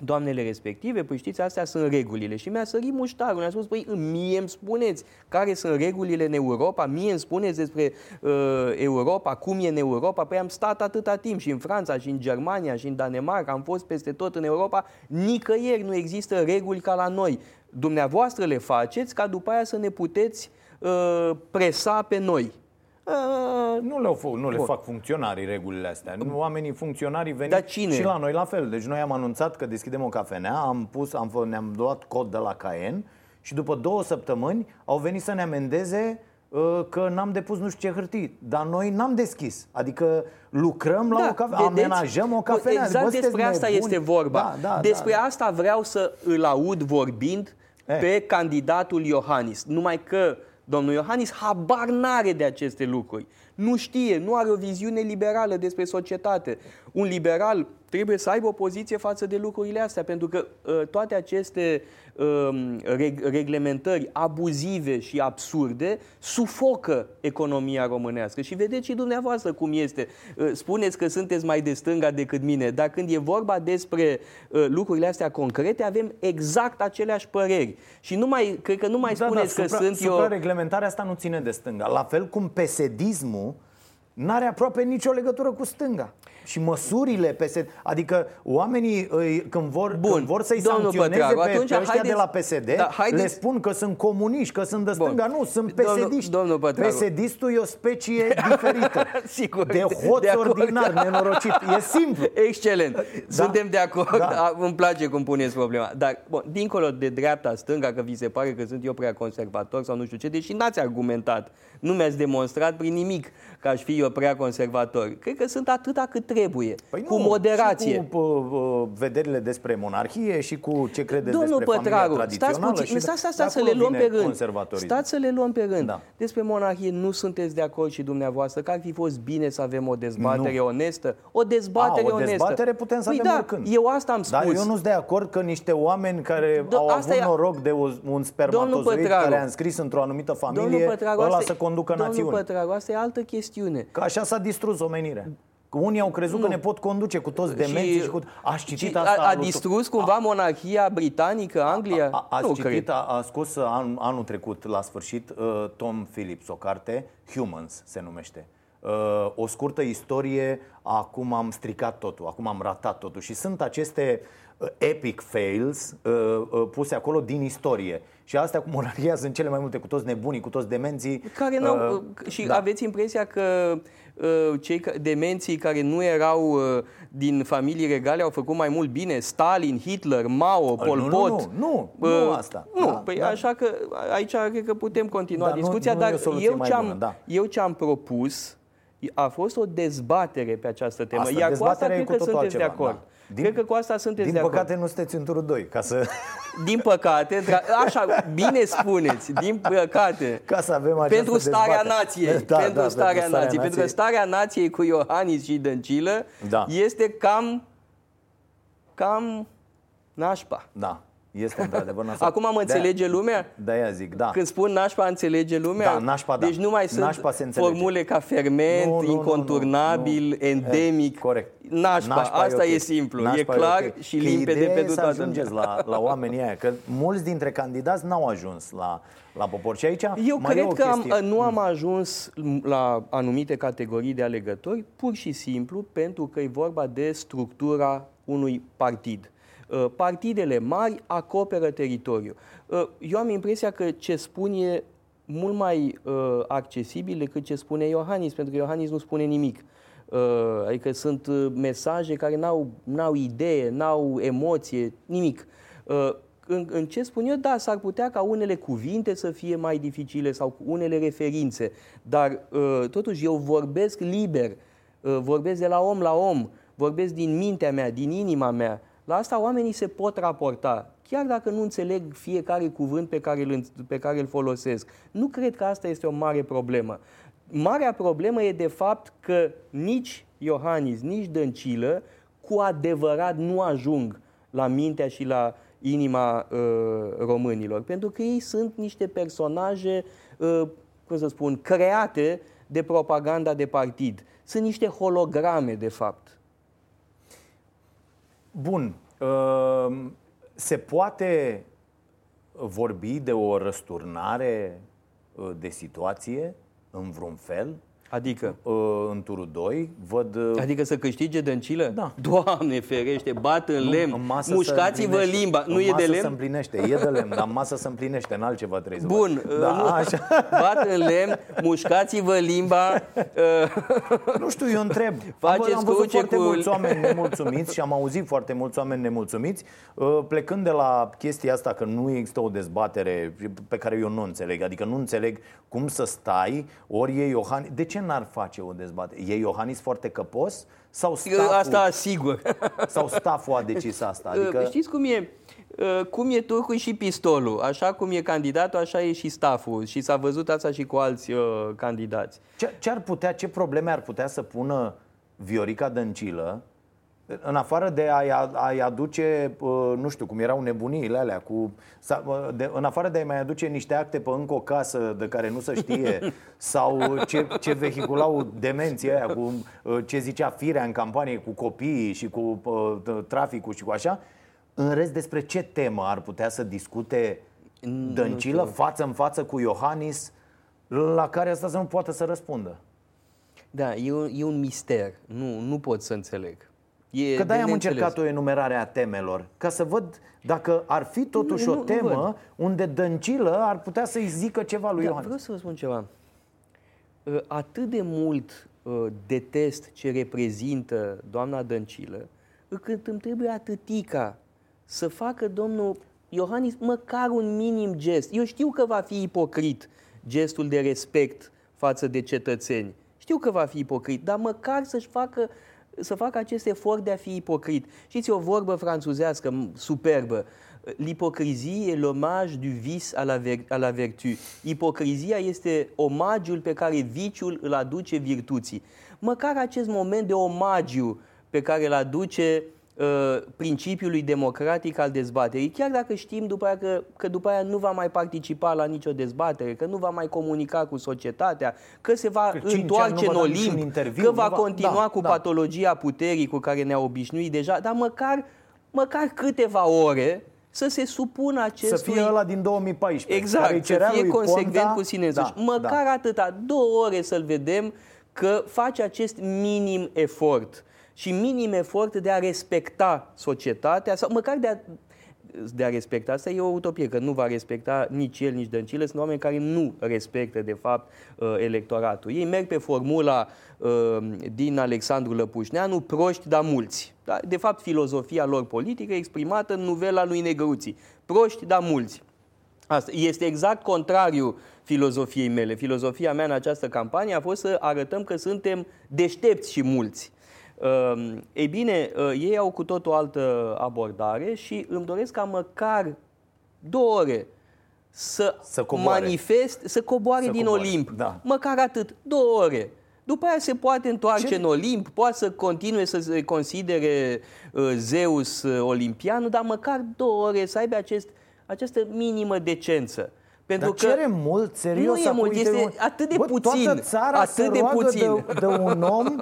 doamnele respective, păi știți, astea sunt regulile. Și mi-a sărit muștarul, mi-a spus, păi mie îmi spuneți care sunt regulile în Europa, mie îmi spuneți despre uh, Europa, cum e în Europa. Păi am stat atâta timp și în Franța, și în Germania, și în Danemarca, am fost peste tot în Europa, nicăieri nu există reguli ca la noi. Dumneavoastră le faceți ca după aia să ne puteți uh, presa pe noi. Uh, nu, le nu le fac funcționarii regulile astea. Nu, oamenii funcționarii veni Dar cine? și la noi la fel. Deci noi am anunțat că deschidem o cafenea, am pus, am, ne-am luat cod de la Caen și după două săptămâni au venit să ne amendeze uh, că n-am depus nu știu ce hârtii. Dar noi n-am deschis. Adică lucrăm la da, o cafenea, amenajăm o cafenea. Exact Bă, despre asta nebuni. este vorba. Da, da, despre da, asta vreau să îl aud vorbind eh. pe candidatul Iohannis. Numai că Domnul Iohannis habar n-are de aceste lucruri. Nu știe, nu are o viziune liberală despre societate. Un liberal trebuie să aibă o poziție față de lucrurile astea, pentru că uh, toate aceste Um, reglementări abuzive și absurde sufocă economia românească. Și vedeți și dumneavoastră cum este. Uh, spuneți că sunteți mai de stânga decât mine, dar când e vorba despre uh, lucrurile astea concrete, avem exact aceleași păreri. Și nu mai, cred că nu mai da, da spuneți da, că supra, sunt supra eu... reglementarea asta nu ține de stânga. La fel cum pesedismul n-are aproape nicio legătură cu stânga. Și măsurile PSD, adică oamenii când vor, Bun. când vor să-i sancționeze Pătreagu, pe, atunci, pe ăștia haideți, de la PSD, da, haideți, le spun că sunt comuniști, că sunt de stânga. Bun. Nu, sunt pesediști. Domnul, domnul PSD-istul e o specie diferită. Sigur, de hoț de ordinar, da. nenorocit. E simplu. Excelent. Da? Suntem de acord. Da. da. Îmi place cum puneți problema. Dar, bun, dincolo de dreapta, stânga, că vi se pare că sunt eu prea conservator sau nu știu ce, deși n-ați argumentat, nu mi-ați demonstrat prin nimic că aș fi eu prea conservator. Cred că sunt atâta cât trebuie, Păi cu nu, moderație. Și cu uh, vederile despre monarhie și cu ce credeți Domnul despre Pătraru, familia stați tradițională. puțin, și stați, stați, de stați să le acolo luăm pe vine rând. conservatorismul. Stați să le luăm pe rând. Da. Despre monarhie nu sunteți de acord și dumneavoastră că ar fi fost bine să avem o dezbatere onestă. O dezbatere A, o onestă. dezbatere putem să păi avem da, oricând. eu asta am spus. Dar eu nu sunt de acord că niște oameni care Do- au asta avut e- noroc de o, un spermatozoid Pătraru. care a înscris într-o anumită familie, Domnul Pătraru, ăla asta să e- conducă Domnul națiuni. Pătraru, asta e altă chestiune. Că așa s-a distrus omenirea. Că unii au crezut că ne pot conduce cu toți demenții și, și cu... Aș citit și asta a, a lui- distrus cumva monarhia britanică, Anglia? A, ați nu citit, cred. a, a scos uh, an, anul trecut, la sfârșit, uh, Tom Phillips, o carte, Humans se numește. Uh, o scurtă istorie, acum am stricat totul, acum am ratat totul. Și sunt aceste uh, epic fails uh, uh, puse acolo din istorie. Și astea cu monarhia sunt cele mai multe, cu toți nebunii, cu toți demenții. Care n-au, Uh, și da. aveți impresia că uh, cei ca- demenții care nu erau uh, din familii regale au făcut mai mult bine? Stalin, Hitler, Mao, Pol nu, nu, Pot? nu, nu, Uh, nu asta. Nu, Da, păi da. așa că aici cred că putem continua Da, nu- discuția, nu e o dar soluție eu mai ce, am, bună, da. eu ce am propus a fost o dezbatere pe această temă. Asta, Iar cu asta dezbaterea e cred cu că totul sunteți de altceva, acord. da. Din- cred că cu asta sunteți Din de acord. păcate nu sunteți în turul 2, ca să, Din păcate, dra- așa, bine spuneți, din păcate. ca să avem această Pentru starea dezbatere. nației, Da, pentru da, starea nației, pentru că starea nației cu Iohannis și Dăncilă Da. este cam, cam nașpa. Da, este într-adevăr nasol. Acum mă De-aia- înțelege lumea? De-aia zic, da. Când spun nașpa, înțelege lumea? Da, nașpa, da. Deci nu mai sunt Nașpa se înțelege. formule ca ferment, Nu, nu, nu, inconturnabil, nu, nu. endemic. E, corect. Nașpa, Nașpa asta ok. e simplu, Nașpa e clar ok. și Că limpede ideea e pentru să toată ajungeți lumea. la, la oamenii aia, că mulți dintre candidați n-au ajuns la, la popor. Și aici Eu mai e cred o că am, chestie. nu am ajuns la anumite categorii de alegători pur și simplu pentru că e vorba de structura unui partid. Uh, Partidele mari acoperă teritoriul. Uh, Eu am impresia că ce spun e mult mai uh, accesibil decât ce spune Iohannis, pentru că Iohannis nu spune nimic. Uh, Adică sunt uh, mesaje care n-au, n-au idee, n-au emoție, nimic. Uh, în, în ce spun eu, da, s-ar putea ca unele cuvinte să fie mai dificile sau cu unele referințe, dar uh, totuși eu vorbesc liber, uh, vorbesc de la om la om, vorbesc din mintea mea, din inima mea. La asta oamenii se pot raporta, chiar dacă nu înțeleg fiecare cuvânt pe care îl, pe care îl folosesc. Nu cred că asta este o mare problemă. Marea problemă e de fapt că nici Iohannis, nici Dăncilă cu adevărat nu ajung la mintea și la inima uh, românilor. Pentru că ei sunt niște personaje, uh, cum să spun, create de propaganda de partid. Sunt niște holograme, de fapt. Bun. uh, Se poate vorbi de o răsturnare uh, de situație în vreun fel? Adică, Uh, În turul 2 văd uh, adică să câștige Dăncilă? Da. Doamne ferește, bat în lemn, În masă se mușcați-vă împlinește. limba. Nu În e de masă se lemn? împlinește, e de lemn, dar în masă se împlinește, în altceva trebuie să Bun, faci. uh, da, nu. așa. bat în lemn, mușcați-vă limba. uh, Nu știu, eu întreb. Faceți am, am văzut cruce foarte cu- mulți oameni nemulțumiți și am auzit foarte mulți oameni nemulțumiți, uh, plecând de la chestia asta că nu există o dezbatere pe care eu nu o înțeleg. Adică nu înțeleg cum să stai, ori e Iohannis... De ce n-ar face o dezbatere? E Iohannis foarte căpos? Sau staful, Asta sigur. sau staful a decis asta? Adică... Adică... Știți cum e? Uh, Cum e turcul și pistolul. Așa cum e candidatul, așa e și staful. Și s-a văzut asta și cu alți uh, candidați. Ce, ce ar putea, ce probleme ar putea să pună Viorica Dăncilă în afară de a-i, a- a-i aduce, uh, nu știu, cum erau nebuniile alea, cu, sa- uh, de, în afară de a-i mai aduce niște acte pe încă o casă de care nu se știe, sau ce, ce vehiculau demenții aia, cu uh, ce zicea Firea în campanie cu copiii și cu uh, traficul și cu așa, în rest despre ce temă ar putea să discute Dăncilă față în față cu Iohannis, la care asta să nu poată să răspundă. Da, e un, e un mister. Nu, nu pot să înțeleg. E Că de de-aia am neînțeles. încercat o enumerare a temelor, ca să văd dacă ar fi totuși Nu, o nu, nu temă unde Dăncilă ar putea să-i zică ceva lui Da, Iohannis. vreau să vă spun ceva. Uh, Atât de mult uh, detest ce reprezintă doamna Dăncilă, încât îmi trebuie atâtica să facă domnul Iohannis măcar un minim gest. Eu știu că va fi ipocrit gestul de respect față de cetățeni. Știu că va fi ipocrit, dar măcar să-și facă să facă acest efort de a fi ipocrit. Știți, o vorbă franțuzească superbă. L'ipocrizie e l'hommage du vis à la, ver- à la vertu. Ipocrizia este omagiul pe care viciul îl aduce virtuții. Măcar acest moment de omagiu pe care îl aduce uh, principiului democratic al dezbaterii, chiar dacă știm după aia că, că după aia nu va mai participa la nicio dezbatere, că nu va mai comunica cu societatea, că se va Că cinci ani întoarce nu în va da niciun Olimp, interviu, că nu va va- continua da, cu da. patologia puterii cu care ne-a obișnuit deja, dar măcar, măcar câteva ore să se supună acestui... Să fie ăla din 2014. care îi Exact, să cerea fie lui consecvent Ponta- cu sine Da, însuși. Măcar da. atâta, două ore să-l vedem că face acest minim efort și minim efort de a respecta societatea sau măcar de a, de a respecta. Asta e o utopie, că nu va respecta nici el, nici Dăncilă. Sunt oameni care nu respectă, de fapt, uh, electoratul. Ei merg pe formula uh, din Alexandru Lăpușneanu, proști, dar mulți. Da? De fapt, filozofia lor politică e exprimată în novela lui Negăuții. Proști, dar mulți. Asta este exact contrariu filozofiei mele. Filozofia mea în această campanie a fost să arătăm că suntem deștepți și mulți. Uh, Ei bine, uh, ei au cu tot o altă abordare și îmi doresc ca măcar două ore să, Să coboare. manifest, să coboare Să din coboare, Olimp. da. Măcar atât, două ore. După aia se poate întoarce Ce- în Olimp, poate să continue să se considere uh, Zeus uh, olimpian, dar măcar două ore să aibă acest, această minimă decență. Pentru Dar cere mult, serios. Nu e acum, mult, uite, este un- atât de Bă, puțin, Toată țara atât se de roagă puțin. De, de un om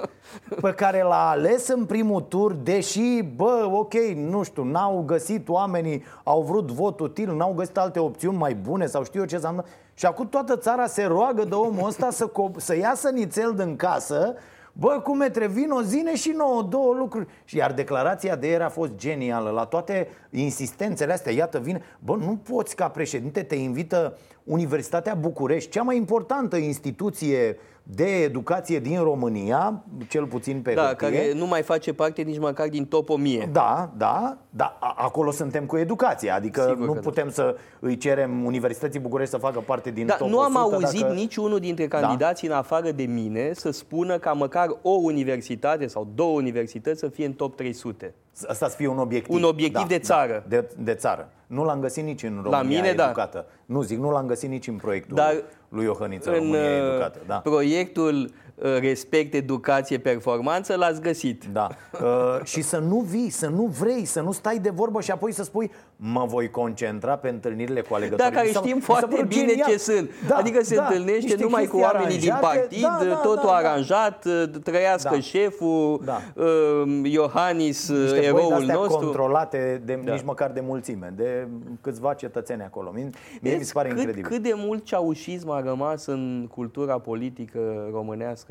pe care l-a ales în primul tur, deși, bă, ok, nu știu, n-au găsit oamenii, au vrut vot util, n-au găsit alte opțiuni mai bune sau știu eu ce înseamnă. Și acum toată țara se roagă de omul ăsta să, co- să iasă nițel din casă Bă, cum e vino zine și nouă două lucruri. Și Iar declarația de ieri a fost genială. La toate insistențele astea Iată, vine. Bă, nu poți ca președinte Te invită Universitatea București Cea mai importantă instituție de educație din România Cel puțin pe Da, hârtie. care nu mai face parte nici măcar din top 1000. Da, da, da, a- acolo suntem cu educația Adică Sigur nu că da. putem să îi cerem Universității București să facă parte din Da, top nu am 100 auzit dacă... niciunul dintre candidații în afară de mine să spună ca măcar o universitate sau două universități să fie în top 300. Asta să fie un obiectiv. Un obiectiv de țară. Da, de, de țară. Nu l-am găsit nici în România mine, da. educată. Nu zic, nu l-am găsit nici în proiectul Dar lui Iohăniță, În România uh, educată. Da. proiectul uh, Respect, Educație, Performanță l-ați găsit. Da. Uh, și să nu vii, să nu vrei, să nu stai de vorbă și apoi să spui mă voi concentra pe întâlnirile cu alegătorii. Da, care Mi s-a- știm mi s-a foarte părut bine genial. ce sunt. Da, adică se da, întâlnește niște numai cu chestii oamenii din aranjate. partid, Da, da, totul da, da. aranjat, uh, trăiască Da. șeful, Da. uh, Iohannis, uh, Niște băi eroul de-astea nostru. controlate de, Da. nici măcar de mulțime, de câțiva cetățeni acolo. Mie, mie mi se pare cât, incredibil. cât de mult ceaușism a rămas în cultura politică românească.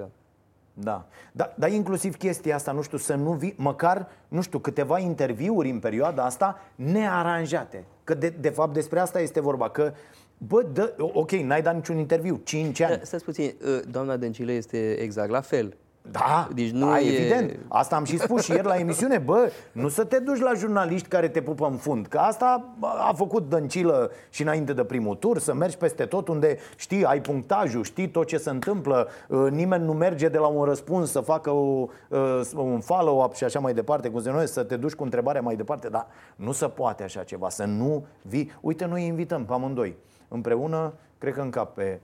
Da. da, dar inclusiv chestia asta, nu știu, să nu vii, măcar, nu știu, câteva interviuri în perioada asta nearanjate. Că de, de fapt despre asta este vorba, că Bă, dă, ok, n-ai dat niciun interviu, 5 ani. Da, stați puțin, uh, doamna Dăncilă este exact la fel. Da, Deci nu da, e- evident. Asta am și spus și ieri la emisiune. Bă, nu să te duci la jurnaliști care te pupă în fund. Că asta a făcut Dăncilă și înainte de primul tur. Să mergi peste tot unde știi, ai punctajul, știi tot ce se întâmplă. Uh, Nimeni nu merge de la un răspuns să facă o, uh, un follow-up și așa mai departe. Cum se numește, să te duci cu întrebarea mai departe. Dar nu se poate așa ceva. Să nu vii. Uite, noi îi invităm pe amândoi. Împreună, cred că în cap pe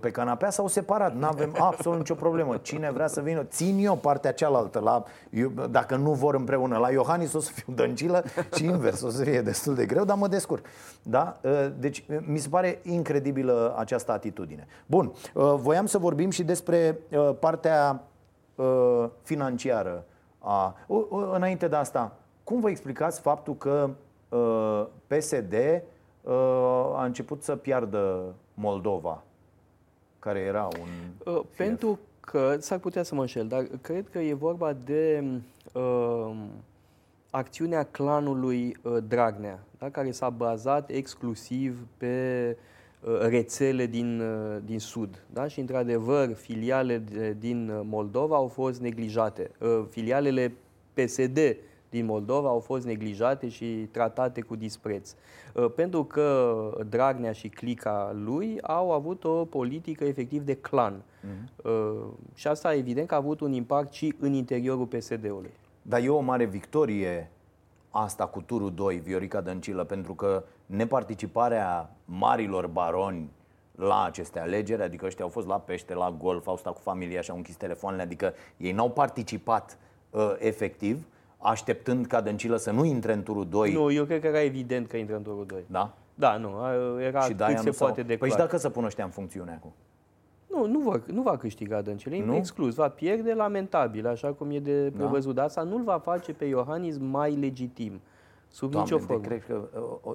pe canapea sau separat, nu avem absolut nicio problemă. Cine vrea să vină, țin eu partea cealaltă. La, eu, dacă nu vor împreună, la Iohannis o să fiu dăncilă și invers, o să fie destul de greu, dar mă descurc. Da? Deci mi se pare incredibilă această atitudine. Bun, voiam să vorbim și despre partea financiară. A, înainte de asta, cum vă explicați faptul că PSD a început să piardă Moldova? Care era un... Uh, pentru că, s-ar putea să mă înșel, dar cred că e vorba de uh, acțiunea clanului uh, Dragnea, da? care s-a bazat exclusiv pe uh, rețele din, uh, din Sud. Da? Și, într-adevăr, filiale de, din Moldova au fost neglijate. Uh, filialele PSD din Moldova au fost neglijate și tratate cu dispreț. Uh, pentru că Dragnea și clica lui au avut o politică efectiv de clan. Uh-huh. Și asta evident că a avut un impact și în interiorul PSD-ului. Dar e o mare victorie asta cu turul 2, Viorica Dăncilă, pentru că neparticiparea marilor baroni la aceste alegeri, adică ăștia au fost la pește, la golf, au stat cu familia și au închis telefoanele, adică ei n-au participat uh, efectiv, așteptând ca Dăncilă să nu intre în turul 2. Nu, eu cred că era evident că intră în turul 2. Da? Da, nu, era și cât se poate de Păi și dacă să pună ăștia în funcțiune acum? Nu, nu va, nu va câștiga Dăncilă, e exclus, va pierde lamentabil, așa cum e de da. prevăzut. Dar asta nu-l va face pe Iohannis mai legitim, sub Doamne, nicio formă. Cred că,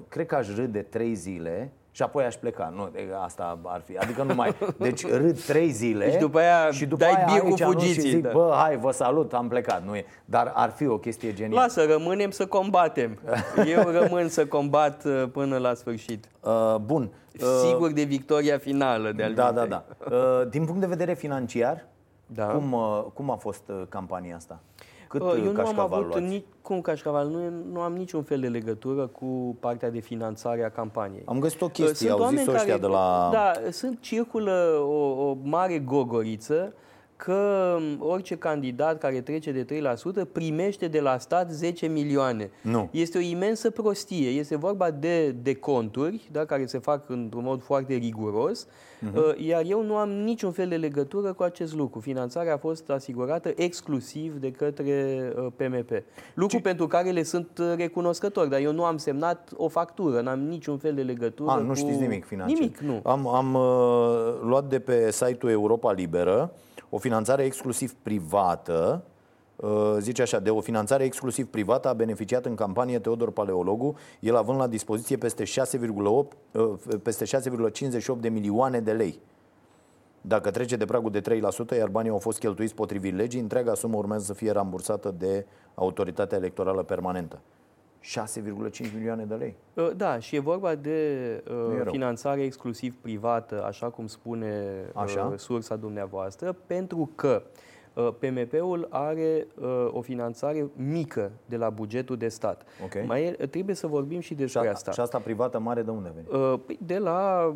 cred că aș râde trei zile și apoi aș pleca. Nu, asta ar fi. Adică nu mai. Deci râd trei zile deci după aia și după dai aia cu fugiții, și zic, da. bă, hai, vă salut, am plecat. Nu e. Dar ar fi o chestie genială. Lasă, rămânem să combatem. Eu rămân să combat uh, până la sfârșit. Uh, bun. Uh, Sigur de victoria finală de Da, da, da. Uh, din punct de vedere financiar, da. cum, uh, cum a fost uh, campania asta? Cât uh, Eu nu am avut nici, cum cașcaval, nu, nu am niciun fel de legătură cu partea de finanțare a campaniei. Am găsit o uh, chestie, sunt au zis ăștia care, de la... Da, sunt, circulă o, o mare gogoriță că orice candidat care trece de 3% primește de la stat 10 milioane. Nu. Este o imensă prostie. Este vorba de, de conturi da, care se fac într-un mod foarte riguros, uh-huh. iar eu nu am niciun fel de legătură cu acest lucru. Finanțarea a fost asigurată exclusiv de către PMP. Uh, lucru Ce? pentru care le sunt uh, recunoscători, dar eu nu am semnat o factură, n-am niciun fel de legătură A, nu cu... știți nimic financiar. Nimic, nu. Am, am uh, luat de pe site-ul Europa Liberă o finanțare exclusiv privată, uh, zice așa, de o finanțare exclusiv privată a beneficiat în campanie Teodor Paleologu, el având la dispoziție peste 6,8, uh, peste 6,58 de milioane de lei. Dacă trece de pragul de 3%, iar banii au fost cheltuiți potrivit legii, întreaga sumă urmează să fie rambursată de autoritatea electorală permanentă. 6,5 milioane de lei. Uh, da, și e vorba de uh, finanțare exclusiv privată, așa cum spune așa? Uh, sursa dumneavoastră, pentru că uh, PMP-ul are uh, o finanțare mică de la bugetul de stat. Okay. Mai e, trebuie să vorbim și despre și a, asta. Și asta privată mare de unde vine? Uh, păi de la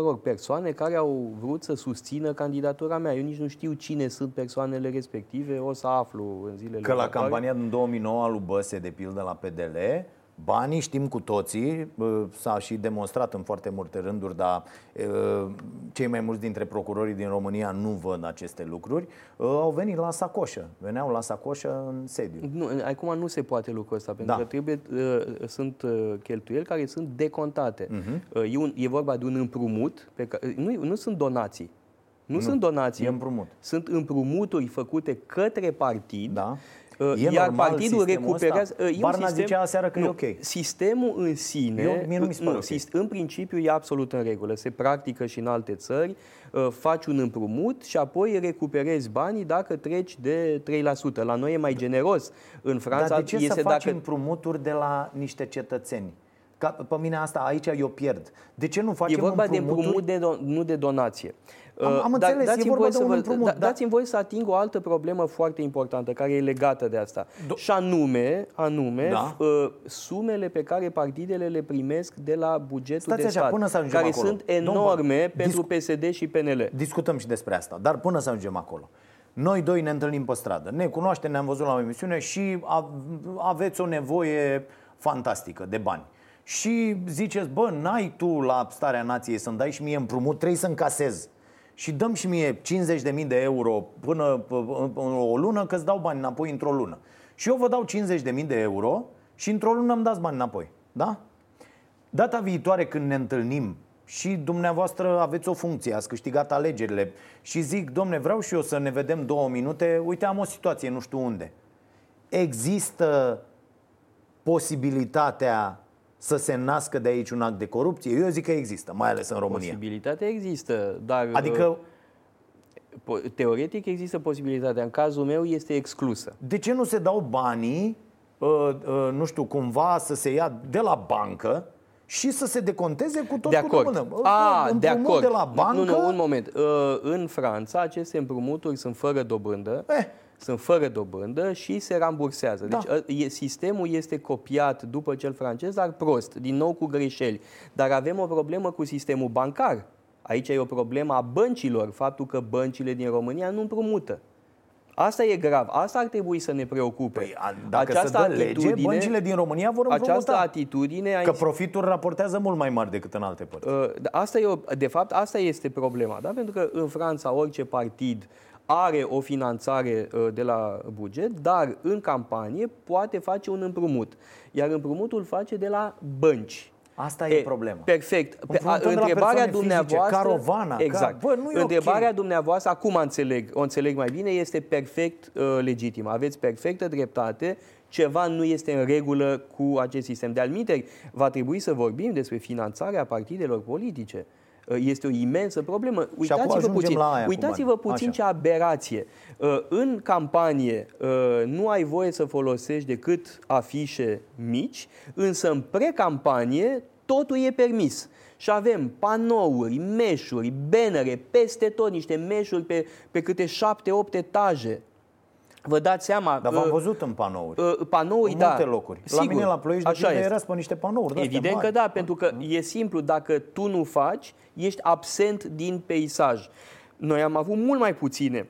mă rog, persoane care au vrut să susțină candidatura mea. Eu nici nu știu cine sunt persoanele respective, o să aflu în zilele Că la campania din 2009 a lui Băse, de pildă, la PDL, Banii știm cu toții, s-a și demonstrat în foarte multe rânduri, dar cei mai mulți dintre procurorii din România nu văd aceste lucruri, au venit la sacoșă, veneau la sacoșă în sediu. Nu, acum nu se poate lucrul ăsta, pentru da. că trebuie, sunt cheltuieli care sunt decontate. Uh-huh. E, un, e vorba de un împrumut, pe care, nu, nu sunt donații. Nu, nu sunt donații. E împrumut. Sunt împrumuturi făcute către partid da. Uh, e iar partidul recuperează. Uh, Barna sistem, zicea aseară că nu, e ok. Sistemul în sine, Eu, mie nu, mi nu okay. în principiu e absolut în regulă. Se practică și în alte țări. Uh, faci un împrumut și apoi recuperezi banii dacă treci de 3%. La noi e mai generos. În Franța Dar de ce este să faci dacă... împrumuturi de la niște cetățeni? Ca, pe mine asta aici eu pierd. De ce nu facem E vorba împrumuturi? de împrumut, de do- nu de donație. Am, am da, înțeles, dați-mi e vorba de un împrumut. Da, da, Dați-mi voie să ating o altă problemă foarte importantă care e legată de asta. Do- și anume, anume da. uh, sumele pe care partidele le primesc de la bugetul Stați de așa, stat, până să care acolo. sunt enorme Domnul, pentru PSD și PNL. Discutăm și despre asta, dar până să ajungem acolo. Noi doi ne întâlnim pe stradă, ne cunoaștem, ne-am văzut la o emisiune și aveți o nevoie fantastică de bani. Și ziceți, bă, n-ai tu la starea nației să-mi dai și mie împrumut, trebuie să încasez și dăm și mie 50.000 de euro până o lună, că îți dau bani înapoi într-o lună. Și eu vă dau 50.000 de euro și într-o lună îmi dați bani înapoi. Da? Data viitoare când ne întâlnim și dumneavoastră aveți o funcție, ați câștigat alegerile și zic, domne, vreau și eu să ne vedem două minute, uite, am o situație, nu știu unde. Există posibilitatea să se nască de aici un act de corupție? Eu zic că există, mai ales în România. Posibilitatea există, dar... Adică uh, Teoretic există posibilitatea. În cazul meu este exclusă. De ce nu se dau banii, uh, uh, nu știu, cumva să se ia de la bancă și să se deconteze cu tot de acord. cu mână? A, de acord. de la bancă... Nu, nu, un moment. În Franța aceste împrumuturi sunt fără dobândă. Eh sunt fără dobândă și se rambursează. Da. Deci sistemul este copiat după cel francez, dar prost, din nou cu greșeli. Dar avem o problemă cu sistemul bancar. Aici e o problemă a băncilor, faptul că băncile din România nu împrumută. Asta e grav. Asta ar trebui să ne preocupe. Păi, dacă această se dă lege, băncile din România vor împrumuta. Această atitudine... Că profitul raportează mult mai mari decât în alte părți. Uh, asta e o, de fapt, asta este problema. Da? Pentru că în Franța orice partid are o finanțare uh, de la buget, dar în campanie poate face un împrumut. Iar împrumutul face de la bănci. Asta e, e problema. Perfect. Pe, a, întrebarea dumneavoastră, fizice, carovana, exact. Ca, bă, nu e întrebarea okay. dumneavoastră, acum înțeleg, o înțeleg mai bine, este perfect uh, legitimă. Aveți perfectă dreptate. Ceva nu este în regulă cu acest sistem. De alminte, va trebui să vorbim despre finanțarea partidelor politice. Uh, este o imensă problemă. Uitați-vă puțin, uitați-vă puțin ce aberație. Uh, în campanie uh, nu ai voie să folosești decât afișe mici, însă în precampanie totul e permis. Și avem panouri, meșuri, bannere, peste tot niște meșuri pe, pe câte șapte-opt etaje. Vă dați seama... Dar v-am uh, văzut în panouri. Uh, panouri, în da. multe locuri. Sigur, la mine la Ploiești așa de era pe niște panouri. Evident că da, pentru că e simplu. Dacă tu nu faci, ești absent din peisaj. Noi am avut mult mai puține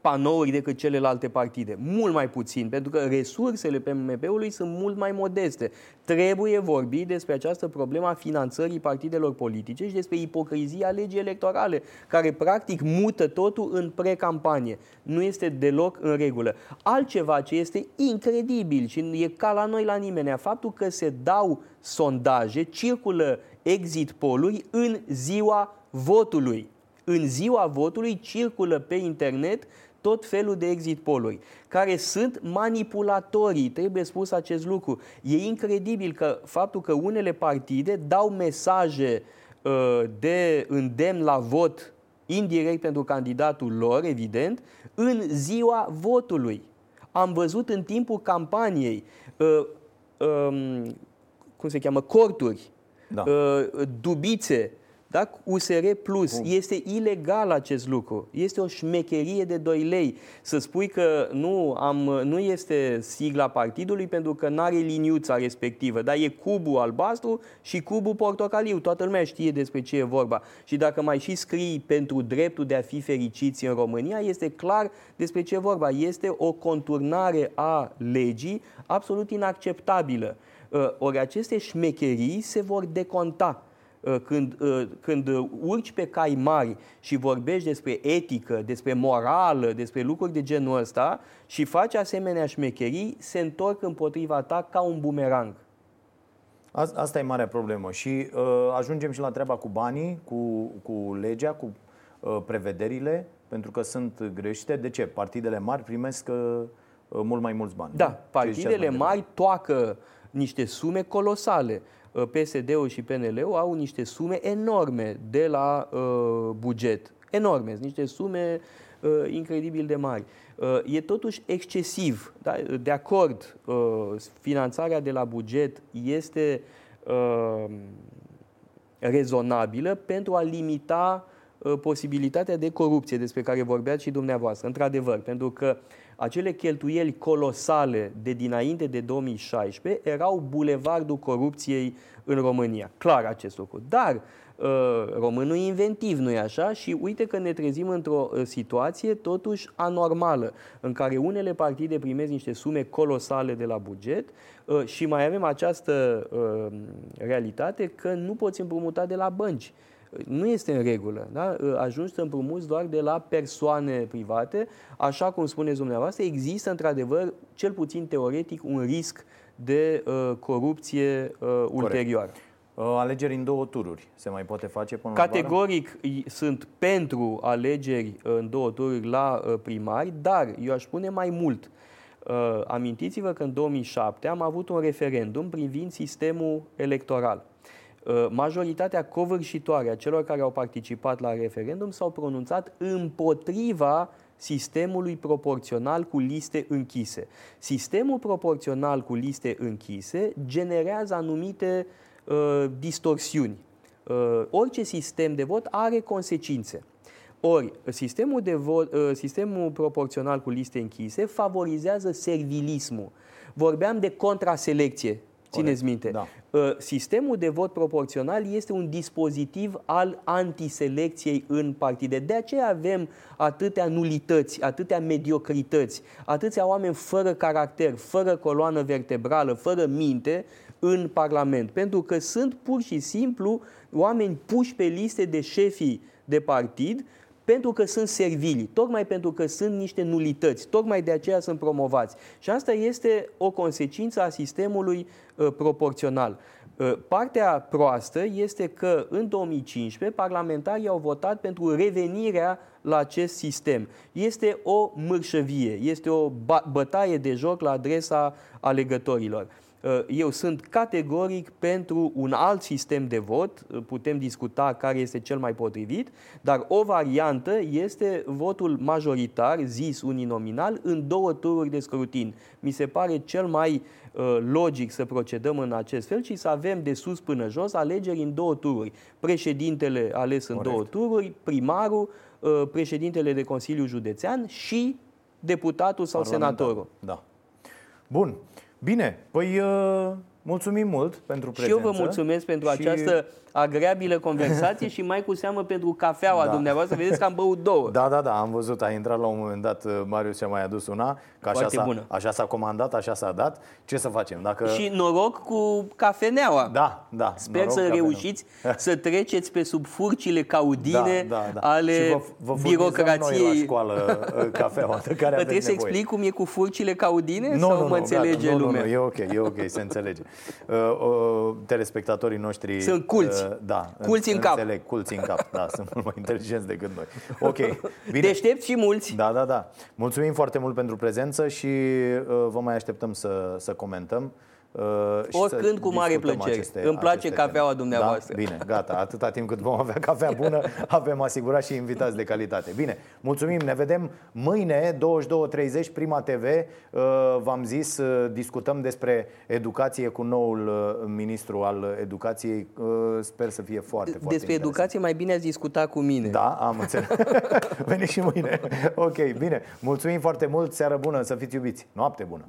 panouri decât celelalte partide. Mult mai puțin, pentru că resursele PMP-ului sunt mult mai modeste. Trebuie vorbit despre această problemă a finanțării partidelor politice și despre ipocrizia legii electorale, care practic mută totul în pre-campanie. Nu este deloc în regulă. Altceva ce este incredibil și e ca la noi la nimeni, faptul că se dau sondaje, circulă exit poluri în ziua votului. În ziua votului circulă pe internet tot felul de exit poluri, care sunt manipulatorii, trebuie spus acest lucru. E incredibil că faptul că unele partide dau mesaje uh, de îndemn la vot indirect pentru candidatul lor, evident, în ziua votului. Am văzut în timpul campaniei uh, uh, cum se cheamă, corturi, da. uh, dubițe, da? USR Plus. Bun. Este ilegal acest lucru. Este o șmecherie de 2 lei. Să spui că nu, am, nu este sigla partidului pentru că nu are liniuța respectivă, dar e cubul albastru și cubul portocaliu. Toată lumea știe despre ce e vorba. Și dacă mai și scrii pentru dreptul de a fi fericiți în România, este clar despre ce e vorba. Este o conturnare a legii absolut inacceptabilă. Uh, ori aceste șmecherii se vor deconta Uh, când, uh, când urci pe cai mari și vorbești despre etică, despre morală, despre lucruri de genul ăsta și faci asemenea șmecherii, se întorc împotriva ta ca un bumerang. Asta e marea problemă și uh, ajungem și la treaba cu banii, cu, cu legea, cu uh, prevederile, pentru că sunt greșite. De ce? Partidele mari primesc uh, mult mai mulți bani. Da, partidele mari toacă niște sume colosale. Uh, PSD-ul și PNL-ul au niște sume enorme de la uh, buget. Enorme, niște sume uh, incredibil de mari. Uh, e totuși excesiv. Da? De acord, uh, finanțarea de la buget este uh, rezonabilă pentru a limita uh, posibilitatea de corupție despre care vorbeați și dumneavoastră. Într-adevăr, pentru că uh, acele cheltuieli colosale de dinainte de 2016 erau bulevardul corupției în România. Clar acest lucru. Dar uh, românul e inventiv, nu-i așa? Și uite că ne trezim într-o uh, situație totuși anormală, în care unele partide primesc niște sume colosale de la buget uh, și mai avem această realitate că nu poți împrumuta de la bănci nu este în regulă. Da? Ajungi să împrumuți doar de la persoane private. Așa cum spuneți dumneavoastră, există într-adevăr, cel puțin teoretic, un risc de uh, corupție uh, ulterioară. Uh, alegeri în două tururi se mai poate face până Categoric la sunt pentru alegeri în două tururi la uh, primari, dar eu aș spune mai mult. Uh, amintiți-vă că în 2007 am avut un referendum privind sistemul electoral. Uh, majoritatea covârșitoare a celor care au participat la referendum s-au pronunțat împotriva sistemului proporțional cu liste închise. Sistemul proporțional cu liste închise generează anumite uh, distorsiuni. Uh, orice sistem de vot are consecințe. Ori, sistemul, de vot, uh, sistemul proporțional cu liste închise favorizează servilismul. Vorbeam de contraselecție, țineți minte. da. Uh, Sistemul de vot proporțional este un dispozitiv al antiselecției în partide. De aceea avem atâtea nulități, atâtea mediocrități, atâția oameni fără caracter, fără coloană vertebrală, fără minte în Parlament. Pentru că sunt pur și simplu oameni puși pe liste de șefii de partid pentru că sunt servili, tocmai pentru că sunt niște nulități, tocmai de aceea sunt promovați. Și asta este o consecință a sistemului uh, proporțional. Uh, partea proastă este că în 2015 parlamentarii au votat pentru revenirea la acest sistem. Este o mârșăvie, este o bătaie de joc la adresa alegătorilor. Uh, eu sunt categoric pentru un alt sistem de vot, uh, putem discuta care este cel mai potrivit, dar o variantă este votul majoritar, zis uninominal, în două tururi de scrutin. Mi se pare cel mai uh, logic să procedăm în acest fel și să avem de sus până jos alegeri în două tururi. Președintele ales în Corect. două tururi, primarul, președintele de Consiliu Județean și deputatul sau senatorul. Da. Bun. Bine, păi uh, mulțumim mult pentru prezență. Și eu vă mulțumesc pentru și... această agreabilă conversație și mai cu seamă pentru cafeaua da. dumneavoastră. Vedeți că am băut două. Da, da, da, am văzut. A intrat la un moment dat, uh, Marius și-a mai adus una, că așa s-a, bună. așa s-a comandat, așa s-a dat. Ce să facem? Dacă... Și noroc cu cafeneaua. Da, da. Sper să cafeneaua. reușiți să treceți pe sub furcile caudine da, da, da. ale și vă, vă birocrației. Noi la școală uh, cafeaua de care Trebuie să explic cum e cu furcile caudine nu, sau nu, mă nu, înțelege gata, lumea? Nu, nu, e ok, e ok, se înțelege. Uh, uh, telespectatorii noștri... Sunt culți. Uh, da. Culți în cap. Înțeleg, culți în cap, da, sunt mult mai inteligenți decât noi. Ok, bine. Deștepți și mulți. Da, da, da. Mulțumim foarte mult pentru prezență și uh, vă mai așteptăm să, să comentăm. Uh, Oricând cu mare plăcere. Aceste, Îmi place cafeaua teme. dumneavoastră. Da? Bine, gata. Atâta timp cât vom avea cafea bună, avem asigurat și invitați de calitate. Bine, mulțumim. Ne vedem mâine, 22.30, Prima TV. Uh, v-am zis, uh, discutăm despre educație cu noul uh, ministru al educației. Uh, sper să fie foarte, foarte Despre educație mai bine ați discuta cu mine. Da, am înțeles. Veni și mâine. Ok, bine. Mulțumim foarte mult. Seară bună, să fiți iubiți. Noapte bună.